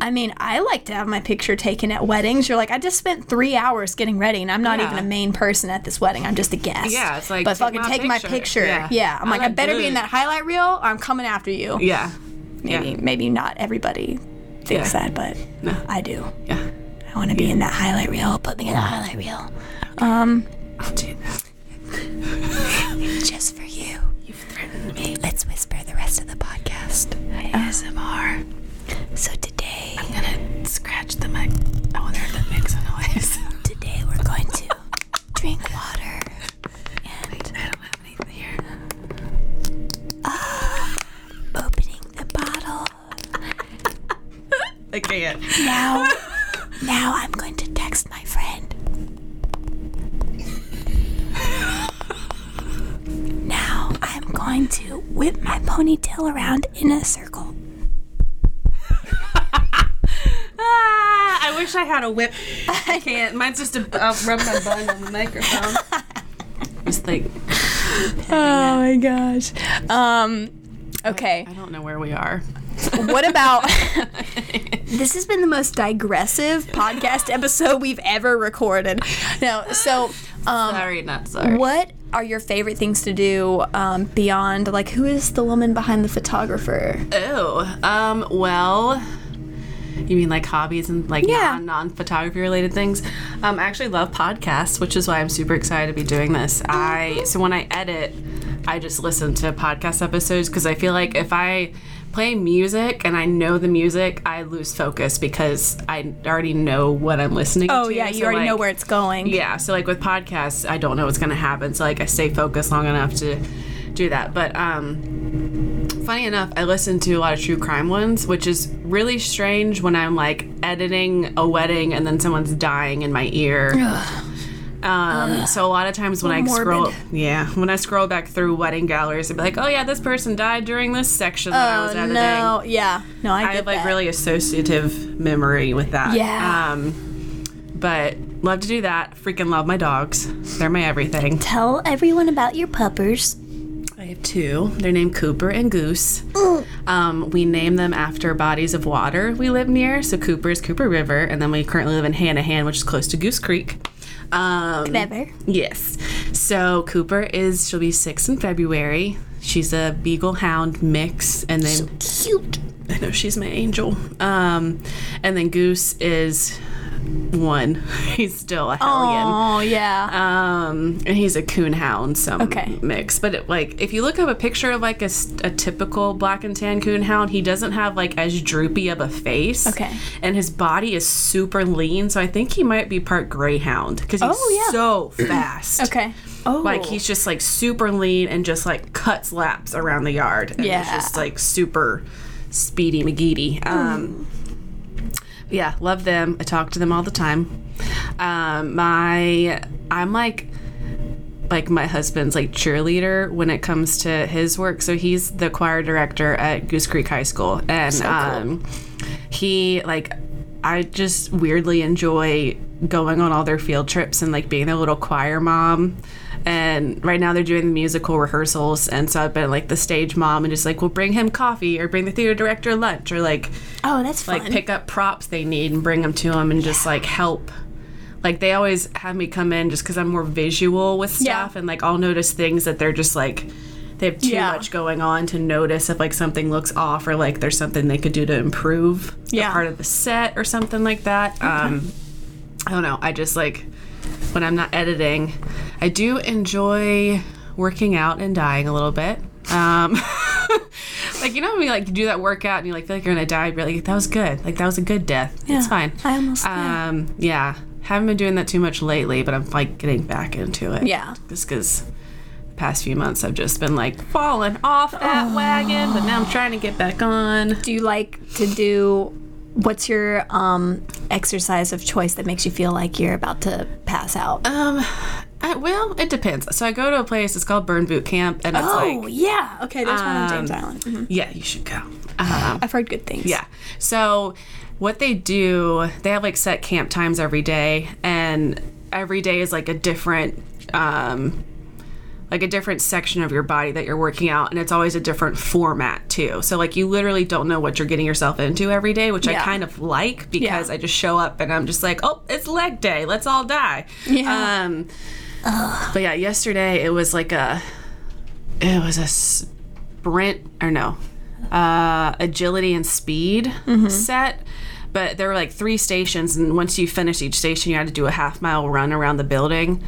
I mean, I like to have my picture taken at weddings. You're like, I just spent three hours getting ready, and I'm not Yeah. even a main person at this wedding. I'm just a guest. Yeah, it's like, but take fucking my take my picture. picture. Yeah. Yeah, I'm I like, I look better be in that highlight reel. Or I'm coming after you. yeah, Maybe, yeah. maybe not everybody thinks that, but No. I do. yeah. I want to be in that highlight reel. Put me in the highlight reel. Um, I'll do that. just for you. You've threatened me. Let's whisper the rest of the podcast. ASMR. So today, I'm gonna scratch the mic. I wonder if that makes a noise. today we're going to drink water and I don't have anything here. Ah, opening the bottle. I can't. Now, now I'm going I wish I had a whip. I can't. Mine's just a. I'll rub my bun on the microphone. Just like Oh my gosh. Um. Okay. I don't know where we are. What about this has been the most digressive podcast episode we've ever recorded. No, so um Sorry, not sorry. what are your favorite things to do um, beyond like who is the woman behind the photographer? Oh, um, well, you mean like hobbies and like Yeah. non photography related things? Um, I actually love podcasts, which is why I'm super excited to be doing this. I so when I edit, I just listen to podcast episodes because I feel like if I play music and I know the music, I lose focus because I already know what I'm listening to. Oh yeah, you So, already know where it's going. yeah, so like with podcasts, I don't know what's gonna happen. So like I stay focused long enough to do that. But um funny enough, I listen to a lot of true crime ones, which is really strange when I'm like editing a wedding and then someone's dying in my ear. Um, so a lot of times when I Morbid. scroll, yeah, when I scroll back through wedding galleries, I'd be like, "Oh yeah, this person died during this section that I was Oh editing." no, yeah, no, I, I get have like that. really associative memory with that. Yeah. Um, but love to do that. Freaking love my dogs. They're my everything. Tell everyone about your puppers. Have two. They're named Cooper and Goose. Um, we name them after bodies of water we live near. So Cooper is Cooper River, and then we currently live in Hanahan, which is close to Goose Creek. Um, Clever. Yes. So Cooper is she'll be six in February. She's a Beagle Hound mix, and then Cute. I know she's my angel. Um, and then Goose is one. He's still a hellion. Oh yeah. Um, and he's a coonhound, some Okay. mix. But it, like, if you look up a picture of like a typical black and tan coonhound, he doesn't have like as droopy of a face. Okay. And his body is super lean, so I think he might be part greyhound because he's Oh, yeah. so fast. okay. Oh. Like he's just like super lean and just like cuts laps around the yard. And Yeah. It's just like super speedy McGeady. Um, yeah, love them. I talk to them all the time. Um, my, I'm like, like my husband's like cheerleader when it comes to his work. So he's the choir director at Goose Creek High School, and um, he like I just weirdly enjoy going on all their field trips and like being their little choir mom. And right now they're doing the musical rehearsals, and so I've been like the stage mom and just like we'll bring him coffee or bring the theater director lunch or like oh, that's fun. like pick up props they need and bring them to them and just like help like they always have me come in just because i'm more visual with Yeah. stuff and like i'll notice things that they're just like they have too Yeah. much going on to notice if like something looks off or like there's something they could do to improve Yeah. part of the set or something like that um i don't know i just like when i'm not editing. I do enjoy working out and dying a little bit. Um like you know when you like do that workout and you like feel like you're gonna die but like that was good. Like that was a good death. Yeah, it's fine. I almost um yeah. Haven't been doing that too much lately but i'm like getting back into it. Yeah. just because the past few months i've just been like falling off that wagon but now i'm trying to get back on. Do you like to do? What's your um exercise of choice that makes you feel like you're about to pass out? um I, well it depends so i go to a place it's called burn boot camp and it's oh like yeah. Okay, there's one on James um, Island. Mhm. yeah you should go um, I've heard good things. Yeah. So what they do, they have like set camp times every day, and every day is like a different, um, like a different section of your body that you're working out, and it's always a different format too. So like you literally don't know what you're getting yourself into every day, which I kind of like because Yeah. I just show up and I'm just like, oh, it's leg day, let's all die. Yeah. Um, but yeah, yesterday it was like a, it was a sprint or no, uh, agility and speed set. But there were like three stations, and once you finish each station, you had to do a half mile run around the building.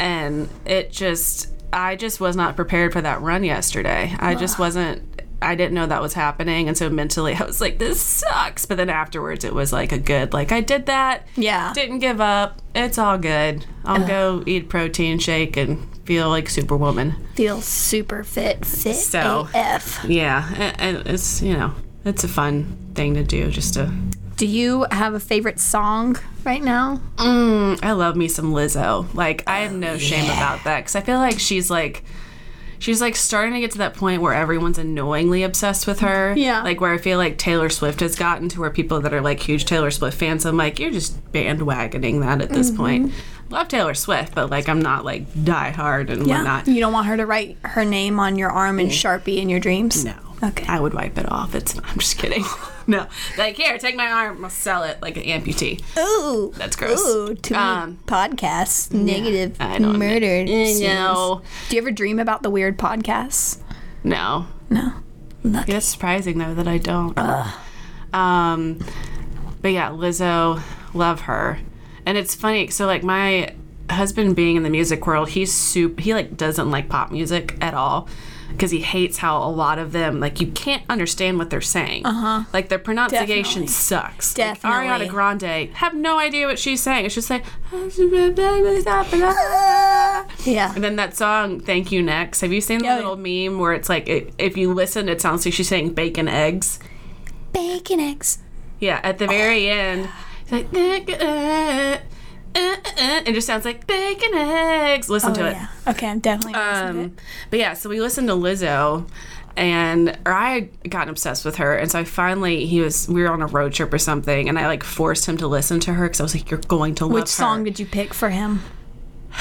And it just, I just was not prepared for that run yesterday. I just wasn't. I didn't know that was happening, and so mentally I was like, "This sucks." But then afterwards, it was like a good, like I did that. Yeah. Didn't give up. It's all good. I'll go eat protein shake and feel like Superwoman. Feel super fit. Fit So- AF. Yeah, and it's you know it's a fun thing to do. Just to, Do you have a favorite song right now? mm, I love me some Lizzo. Like I have no shame about that because I feel like she's like. She's like starting to get to that point where everyone's annoyingly obsessed with her. Yeah. Like where I feel like Taylor Swift has gotten to where people that are like huge Taylor Swift fans, I'm like, you're just bandwagoning that at this point. Love Taylor Swift, but like I'm not like die hard and whatnot. You don't want her to write her name on your arm in Sharpie in your dreams? No. Okay. I would wipe it off. It's I'm just kidding. no. Like here, take my arm, I'll sell it like an amputee. Ooh. That's gross. Ooh, many Um, podcasts. Negative. I don't murder. Know. Do you ever dream about the weird podcasts? No. No. Lucky. It's surprising though that I don't. Um but yeah, Lizzo, love her. And it's funny, so like my husband being in the music world, he's super he like doesn't like pop music at all. Because he hates how a lot of them, like, you can't understand what they're saying. Uh-huh. Like, their pronunciation Definitely. sucks. Definitely. Like, Ariana Grande, have no idea what she's saying. It's just like, Yeah. And then that song, Thank You Next. Have you seen the Yeah. little meme where it's like, it, if you listen, it sounds like she's saying bacon eggs? Bacon eggs. Yeah, at the very end, it's like, "Uh, uh, uh, uh," it just sounds like bacon eggs. Listen to Oh, it. yeah. Okay, I'm definitely to Um, it. but yeah, so we listened to Lizzo, and or I had gotten obsessed with her, and so I finally he was we were on a road trip or something, and I like forced him to listen to her because I was like, "You're going to love Which her." song did you pick for him?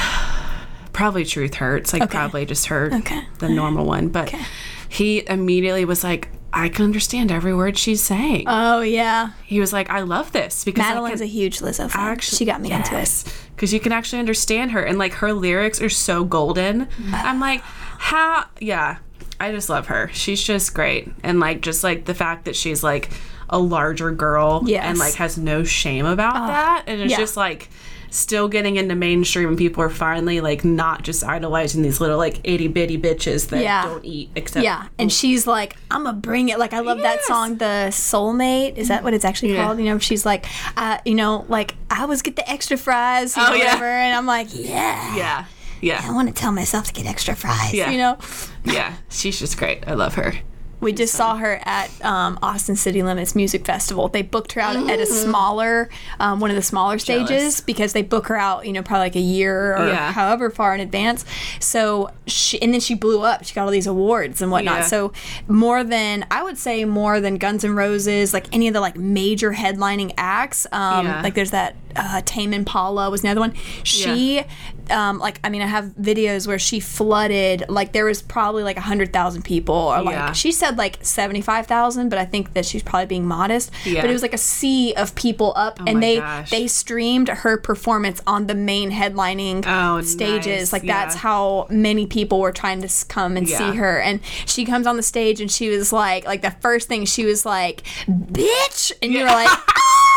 probably Truth Hurts, like Okay. probably just her Okay. the normal one, but Okay. he immediately was like. I can understand every word she's saying. Oh yeah, he was like, "I love this because Madeline's can- a huge Lizzo fan. actually she got me into it. because you can actually understand her and like her lyrics are so golden i'm like how yeah i just love her she's just great and like just like the fact that she's like a larger girl Yes. and like has no shame about oh, that and it's yeah. just like still getting into mainstream and people are finally like not just idolizing these little like itty bitty bitches that Yeah. don't eat except Yeah, and she's like, "I'm gonna bring it." Like, I love that song, "The Soulmate." Is that what it's actually Yeah. called? You know, she's like, uh, you know, like I always get the extra fries, you Oh, know, yeah. whatever, and I'm like, yeah, yeah Yeah. I want to tell myself to get extra fries. Yeah. You know, yeah she's just great i love her we just saw her at um, Austin City Limits Music Festival. They booked her out at a smaller, um, one of the smaller stages Jealous. because they book her out, you know, probably like a year or Yeah. however far in advance. So she, and then she blew up. She got all these awards and whatnot. Yeah. So more than I would say more than Guns N' Roses, like any of the like major headlining acts. Um, Yeah. Like there's that uh, Tame Impala was another one. She, um, like I mean, I have videos where she flooded. Like there was probably like a hundred thousand people, or like Yeah. she said like seventy five thousand, but I think that she's probably being modest. Yeah. But it was like a sea of people up, and they gosh. they streamed her performance on the main headlining Oh, stages. nice. Like that's Yeah. how many people were trying to come and see her. And she comes on the stage, and she was like, like the first thing she was like, "Bitch," and you're like, "Ah!"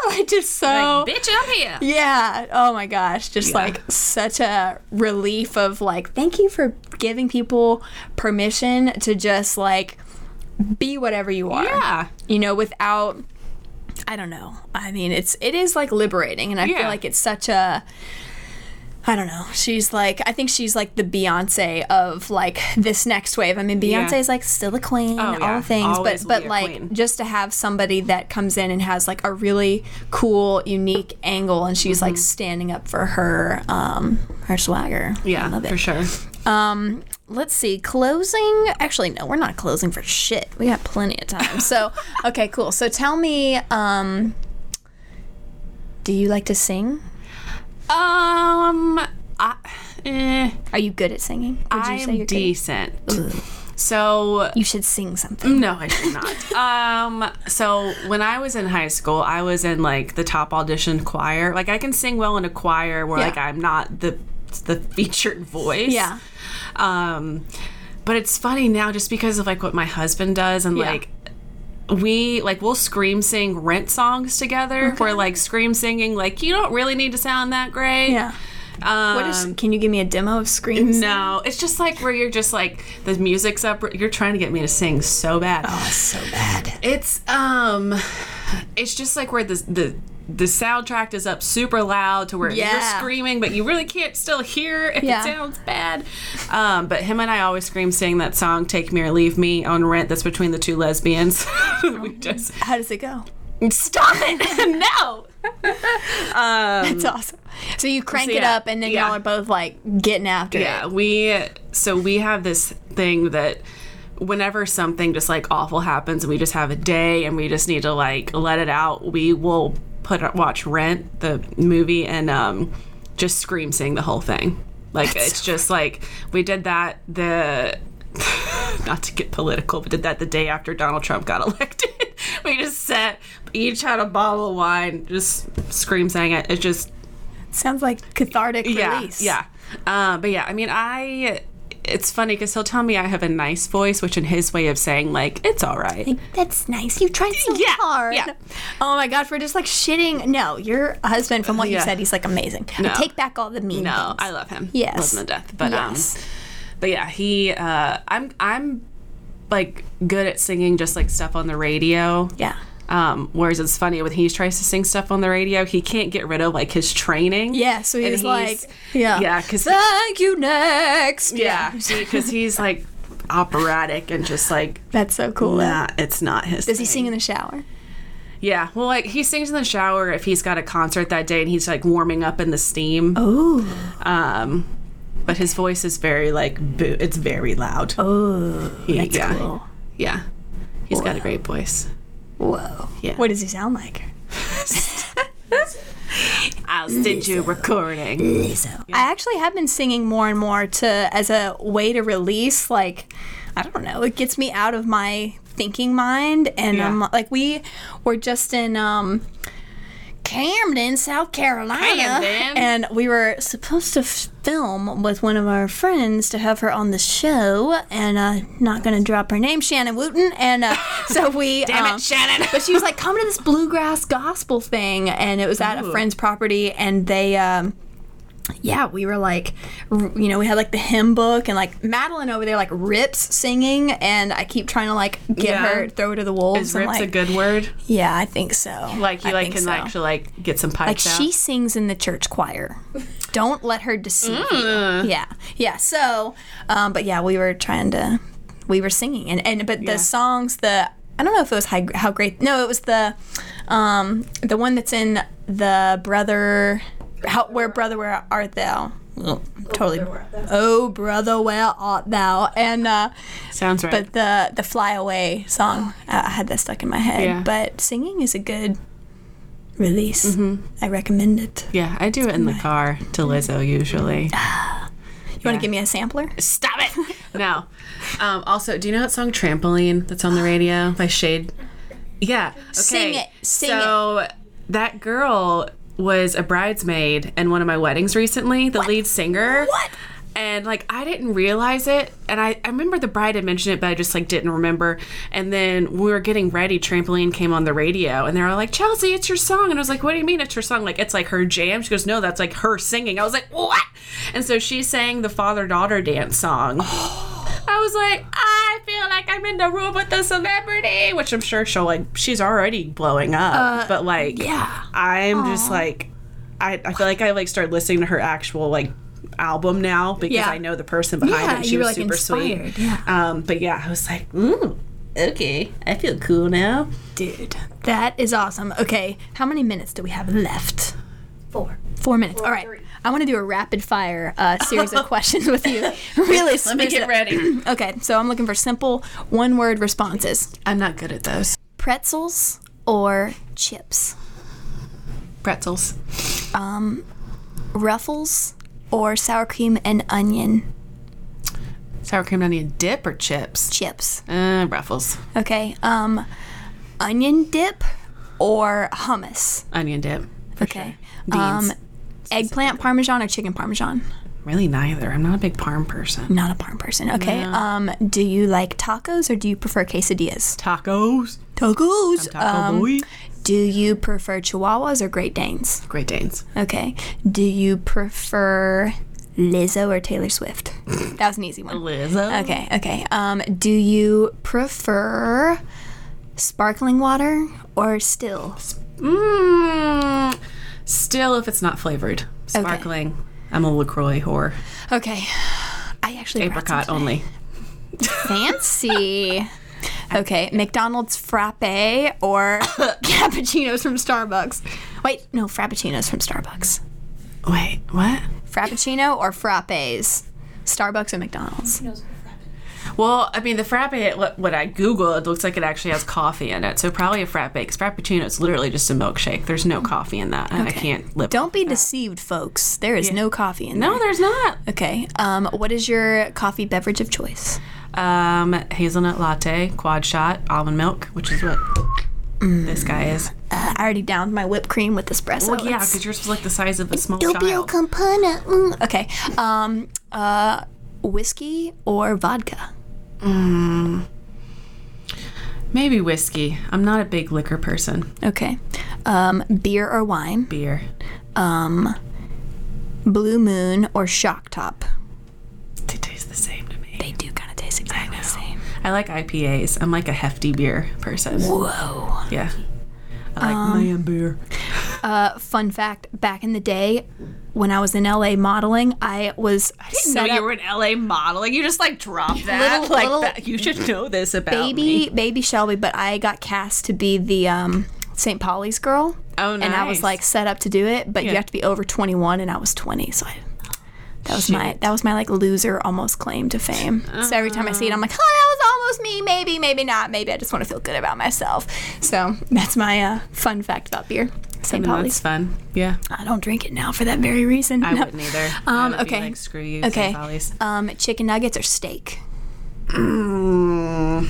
like just so. like, bitch i'm here Yeah. Oh my gosh. Just Yeah. like such a relief of like, thank you for giving people permission to just like be whatever you are. yeah You know, without I don't know. I mean, it's it is like liberating and I feel like it's such a I don't know. She's like I think she's like the Beyonce of like this next wave. I mean, Beyonce Yeah. is like still a queen, Oh, all yeah. things, Always but but like queen. just to have somebody that comes in and has like a really cool, unique angle, and she's like standing up for her um her swagger. I yeah love it. for sure Um, let's see. Closing. Actually, no, we're not closing for shit. We got plenty of time. So, okay, cool. So tell me, um, do you like to sing? Um I, eh, Are you good at singing? Would you I'm you're good? decent so You should sing something. No, I did not. um, so when I was in high school, I was in like the top audition choir. Like I can sing well in a choir where Yeah. like I'm not the the featured voice. Yeah. Um, but it's funny now just because of like what my husband does and Yeah. like we like we'll scream sing rent songs together. We're like scream singing like you don't really need to sound that great. Yeah. Um, What is? Can you give me a demo of screams? no, it's just like where you're just like the music's up. You're trying to get me to sing so bad. Oh, so bad. It's um, it's just like where the the the soundtrack is up super loud to where you're screaming, but you really can't still hear if Yeah. it sounds bad. Um, but him and I always scream sing that song "Take Me or Leave Me" on Rent. That's between the two lesbians. we just How does it go? stop it. no. That's awesome. So you crank so it up, and then yeah. y'all are both like getting after Yeah, it. Yeah, we so we have this thing that whenever something just like awful happens and we just have a day and we just need to like let it out, we will put watch Rent the movie and um just scream sing the whole thing. Like it's just like we did that the not to get political, but did that the day after Donald Trump got elected. we just sat each had a bottle of wine, just scream sang it. It just Sounds like cathartic yeah, release. Yeah. Uh, but yeah, I mean, I. It's funny because he'll tell me I have a nice voice, which in his way of saying like it's all right. Like, That's nice. You tried so Yeah, hard. yeah. Oh my god, we're just like shitting. No, your husband, from what you said, he's like amazing. I No. take back all the mean No, things. I love him. Yes. love him to death. But Yes. um, but yeah, he. Uh, I'm I'm like good at singing just like stuff on the radio. yeah. Um, whereas it's funny when he tries to sing stuff on the radio, he can't get rid of like his training. Yeah, so And he's like, yeah. yeah, because Thank you, next. yeah, because he's like operatic and just like That's so cool. nah, it's not his. Does he sing in the shower? Yeah, well, like he sings in the shower if he's got a concert that day and he's like warming up in the steam. Oh. Um, but his voice is very like boo- it's very loud. Oh. He- That's yeah, cool. yeah. He's got a great voice. Whoa. Yeah. What does he sound like? I'll send you a recording. I actually have been singing more and more to as a way to release like I don't know, it gets me out of my thinking mind and Yeah. I'm like we were just in um Camden, South Carolina. Camden. And we were supposed to f- film with one of our friends to have her on the show, and uh, not going to drop her name, Shannon Wooten. And uh, so we. Damn um, it, Shannon. but she was like, come to this bluegrass gospel thing, and it was at a friend's property, and they. Um, yeah, we were like, you know, we had like the hymn book and like Madeline over there like rips singing, and I keep trying to like get Yeah. her throw her to the wolves. Is rips like, a good word? Yeah, I think so. Like you I like can so. actually like get some like pipes out. she sings in the church choir. Don't let her deceive Mm. you. Yeah, yeah. So, um, but yeah, we were trying to, we were singing, and and but Yeah. the songs, the I don't know if it was how, how great. No, it was the, um, the one that's in the brother, how where brother where art thou? Oh, totally. Oh, brother, where art thou? And uh, Sounds right. but the the fly away song, I I had that stuck in my head. Yeah. But singing is a good release. Mm-hmm. I recommend it. yeah, I do it in the car to Lizzo usually. You want to give me a sampler? Stop it! no. Um, also, do you know that song "Trampoline" that's on the radio by SHAED? Yeah. Okay. Sing it, sing so that girl was a bridesmaid in one of my weddings recently. The lead singer. What? And like I didn't realize it, and I, I remember the bride had mentioned it, but I just like didn't remember. And then we were getting ready, trampoline came on the radio, and they were like, "Chelsea, it's your song." And I was like, "What do you mean it's your song? Like it's like her jam?" She goes, "No, that's like her singing." I was like, "What?" And so she sang the father daughter dance song. Oh. I was like, I feel like I'm in the room with the celebrity, which I'm sure she'll like. She's already blowing up, but like, Uh, yeah. I'm just like, I, I feel like I like started listening to her actual like album now because Yeah. I know the person behind Yeah, it. and She you was like, super inspired, sweet. yeah. Um, but yeah, I was like, ooh, okay, I feel cool now. Dude, that is awesome. Okay, how many minutes do we have left? Four. Four minutes. All right. three. I want to do a rapid fire uh, series of questions with you. Really, Let me get ready. Okay, so I'm looking for simple one word responses I'm not good at those pretzels or chips, pretzels. Um, ruffles or sour cream and onion Sour cream and onion dip or chips? chips. Uh, ruffles. Okay, um, onion dip or hummus. Onion dip. Okay. sure. Um, Beans. Eggplant parmesan or chicken parmesan? really neither. I'm not a big parm person. Not a parm person. Okay. Um, do you like tacos or do you prefer quesadillas? Tacos. Tacos. Taco Um, boy. do you prefer Chihuahuas or Great Danes? Great Danes. Okay. Do you prefer Lizzo or Taylor Swift? That was an easy one. Lizzo. Okay. Okay. Um, do you prefer sparkling water or still? Mm, still, if it's not flavored, sparkling. I'm a Lacroix whore. Okay. I actually Apricot only. Fancy. Okay, McDonald's frappe or cappuccinos from Starbucks. Wait, no, frappuccinos from Starbucks. Wait, what? Frappuccino or frappes? Starbucks or McDonald's? Well, I mean, the frappe. What, what I googled, it looks like it actually has coffee in it. So probably a frappe. Because frappuccino is literally just a milkshake. There's no coffee in that. and I can't lip. Don't be deceived, folks. There is no coffee in that. No, there. there's not. Okay. Um, what is your coffee beverage of choice? Um, hazelnut latte, quad shot, almond milk, which is what this guy is. Uh, I already downed my whipped cream with espresso. Well, yeah, because yours was like the size of a small Doppio child. Campana. Mm. Okay. Um, uh, whiskey or vodka? Maybe whiskey. I'm not a big liquor person. Okay. Um, beer or wine? Beer. Um, Blue Moon or Shock Top? They taste the same to me. They do kind of taste exactly the same. I like IPAs. I'm like a hefty beer person. Whoa. Yeah. I like man beer. Uh, fun fact: Back in the day, when I was in LA modeling, I was I didn't know you were in LA modeling. You just like dropped that. Little- like little that. You should know this about baby, me. baby Shelby, but I got cast to be the um, St. Pauli's girl. Oh, nice. And I was like set up to do it, but you have to be over 21, and I was 20, so I. That was my that was my like loser almost claim to fame. So every time I see it, I'm like, oh, that was almost me. Maybe, maybe not. Maybe I just want to feel good about myself. So that's my uh, fun fact about beer. St. Pauli's. fun. Yeah. I don't drink it now for that very reason. I No. wouldn't either. Um, would okay. like, screw you, Okay. Um, chicken nuggets or steak? Mm,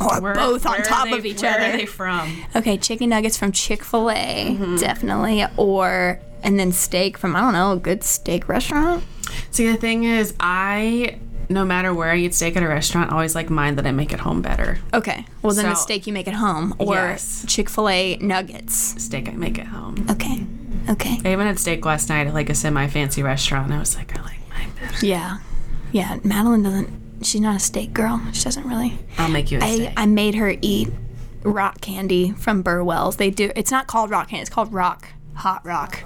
or Where- both on top they- of each where other. Are they from? Okay, chicken nuggets from Chick Fil A, Mm-hmm. definitely, or and then steak from I don't know, a good steak restaurant. See, the thing is, I no matter where I eat steak at a restaurant, I always like mine that I make at home better. Okay, well then a So- steak you make at home, or Yes. Chick Fil A nuggets. Steak I make at home. Okay, okay, I even had steak last night at like a semi fancy restaurant. I was like, I like mine better. yeah, yeah. Madeline doesn't. She's not a steak girl. She doesn't really. I'll make you a I, steak. I made her eat rock candy from Burwell's. They do. It's not called rock candy. It's called rock hot rock.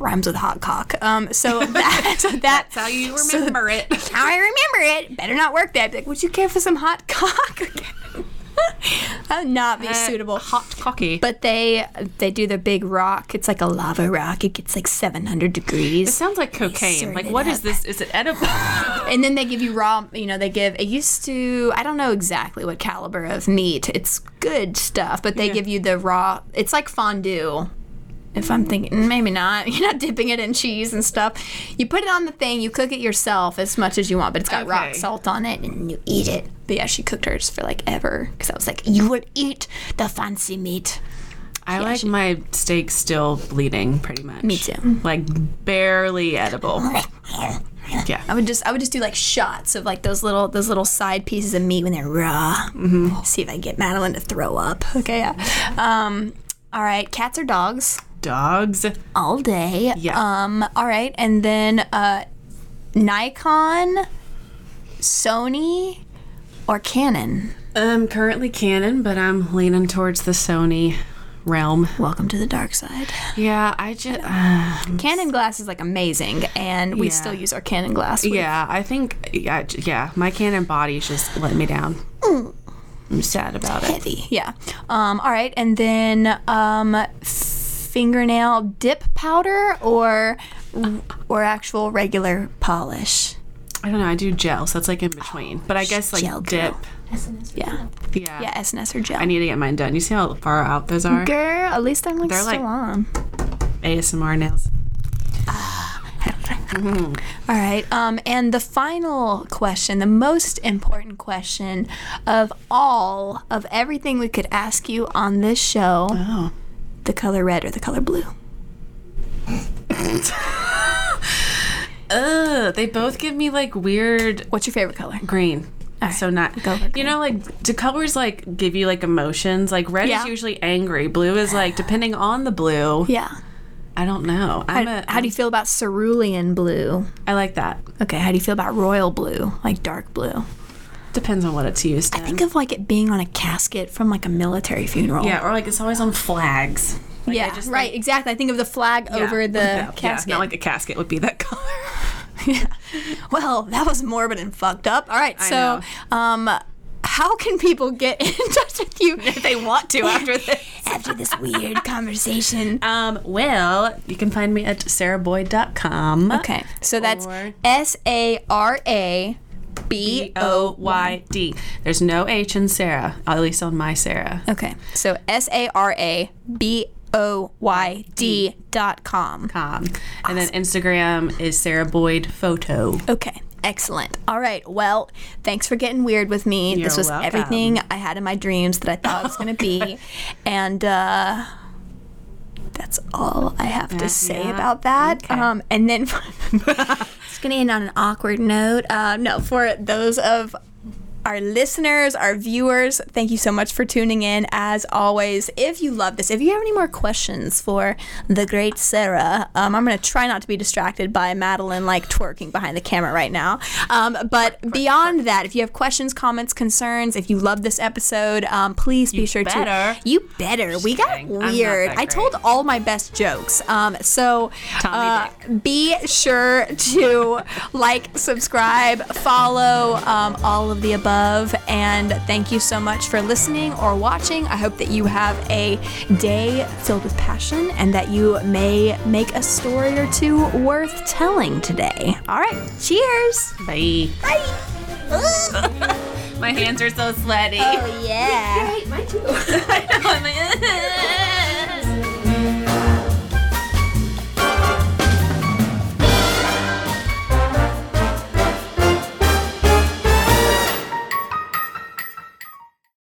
Rhymes with hot cock. Um. So that. so that That's how you so remember it. how I remember it. Better not work that. Like, would you care for some hot cock? that would not be suitable. Hot cocky. But they they do the big rock. It's like a lava rock. It gets like 700 degrees. it sounds like cocaine. Like, what is up. this? Is it edible? And then they give you raw, you know, they give, it used to, I don't know exactly what caliber of meat. It's good stuff, but they Yeah. give you the raw, it's like fondue. If I'm thinking, maybe not. You're not dipping it in cheese and stuff. You put it on the thing, you cook it yourself as much as you want, but it's got rock salt on it and you eat it. But yeah, she cooked hers for like ever because I was like, you will eat the fancy meat. I like my steak still bleeding, pretty much. Me too. Like barely edible. Yeah. I would just I would just do like shots of like those little those little side pieces of meat when they're raw. Mm-hmm. See if I can get Madeline to throw up. Okay, yeah. Um, all right, cats or dogs Dogs. all day. Yeah. Um, all right, and then uh, Nikon, Sony, or Canon. Um, currently Canon, but I'm leaning towards the Sony realm. Welcome to the dark side. Yeah, I just. Uh, Canon glass is like amazing, and we Yeah. still use our Canon glass. with- yeah, I think. Yeah, yeah, my Canon body's just let me down. I'm sad about it. heavy. Yeah. Um, all right, and then um, fingernail dip powder or or actual regular polish. I don't know. I do gel, so that's like in between. But I guess like Gel dip. girl. Yeah. Yeah. Yeah, SNS or gel. I need to get mine done. You see how far out those are? Girl, at least I'm like They're still like- on. ASMR nails. All right. Um, and the final question, the most important question of all of everything we could ask you on this show: Oh. The color red or the color blue? Ugh, they both give me like weird What's your favorite color? green. right, So not go for you know like do colors like give you like emotions? Like red Yeah. is usually angry. Blue is like depending on the blue. Yeah. I don't know. I'm How, a, how do you feel about cerulean blue? I like that. Okay, how do you feel about royal blue, like dark blue? Depends on what it's used in. I think of like it being on a casket from like a military funeral. yeah, or like it's always on flags. Like, yeah, just right, exactly. I think of the flag yeah, over the yeah, casket. Yeah, not like a casket would be that color. Yeah. Well, that was morbid and fucked up. All right, I so um, how can people get in touch with you if they want to after this. after this weird conversation? Um, well, you can find me at saraboyd.com. Okay, so that's S A R A B O Y D. There's no H in Sara, at least on my Sara. Okay, so S A R A B O Y D dot com. Com. And then Instagram is Sara Boyd Photo. Okay, excellent. All right, well, thanks for getting weird with me. You're this was welcome. everything I had in my dreams that I thought it was going to be. and uh, that's all I have to say yeah. about that. Okay. Um, and then it's going to end on an awkward note. Uh, no, for those of our listeners, our viewers, thank you so much for tuning in. As always, if you love this, if you have any more questions for the great Sara, um, I'm going to try not to be distracted by Madeline like twerking behind the camera right now. Um, but beyond that, if you have questions, comments, concerns, if you love this episode, um, please be sure better. to. You better. We got kidding. I'm weird. I told all my best jokes. Um, so uh, be sure to like, subscribe, follow, um, all of the above love. And thank you so much for listening or watching. I hope that you have a day filled with passion and that you may make a story or two worth telling today. All right, cheers. Bye. Bye. My hands are so sweaty. Oh, yeah. Right, mine too. I know,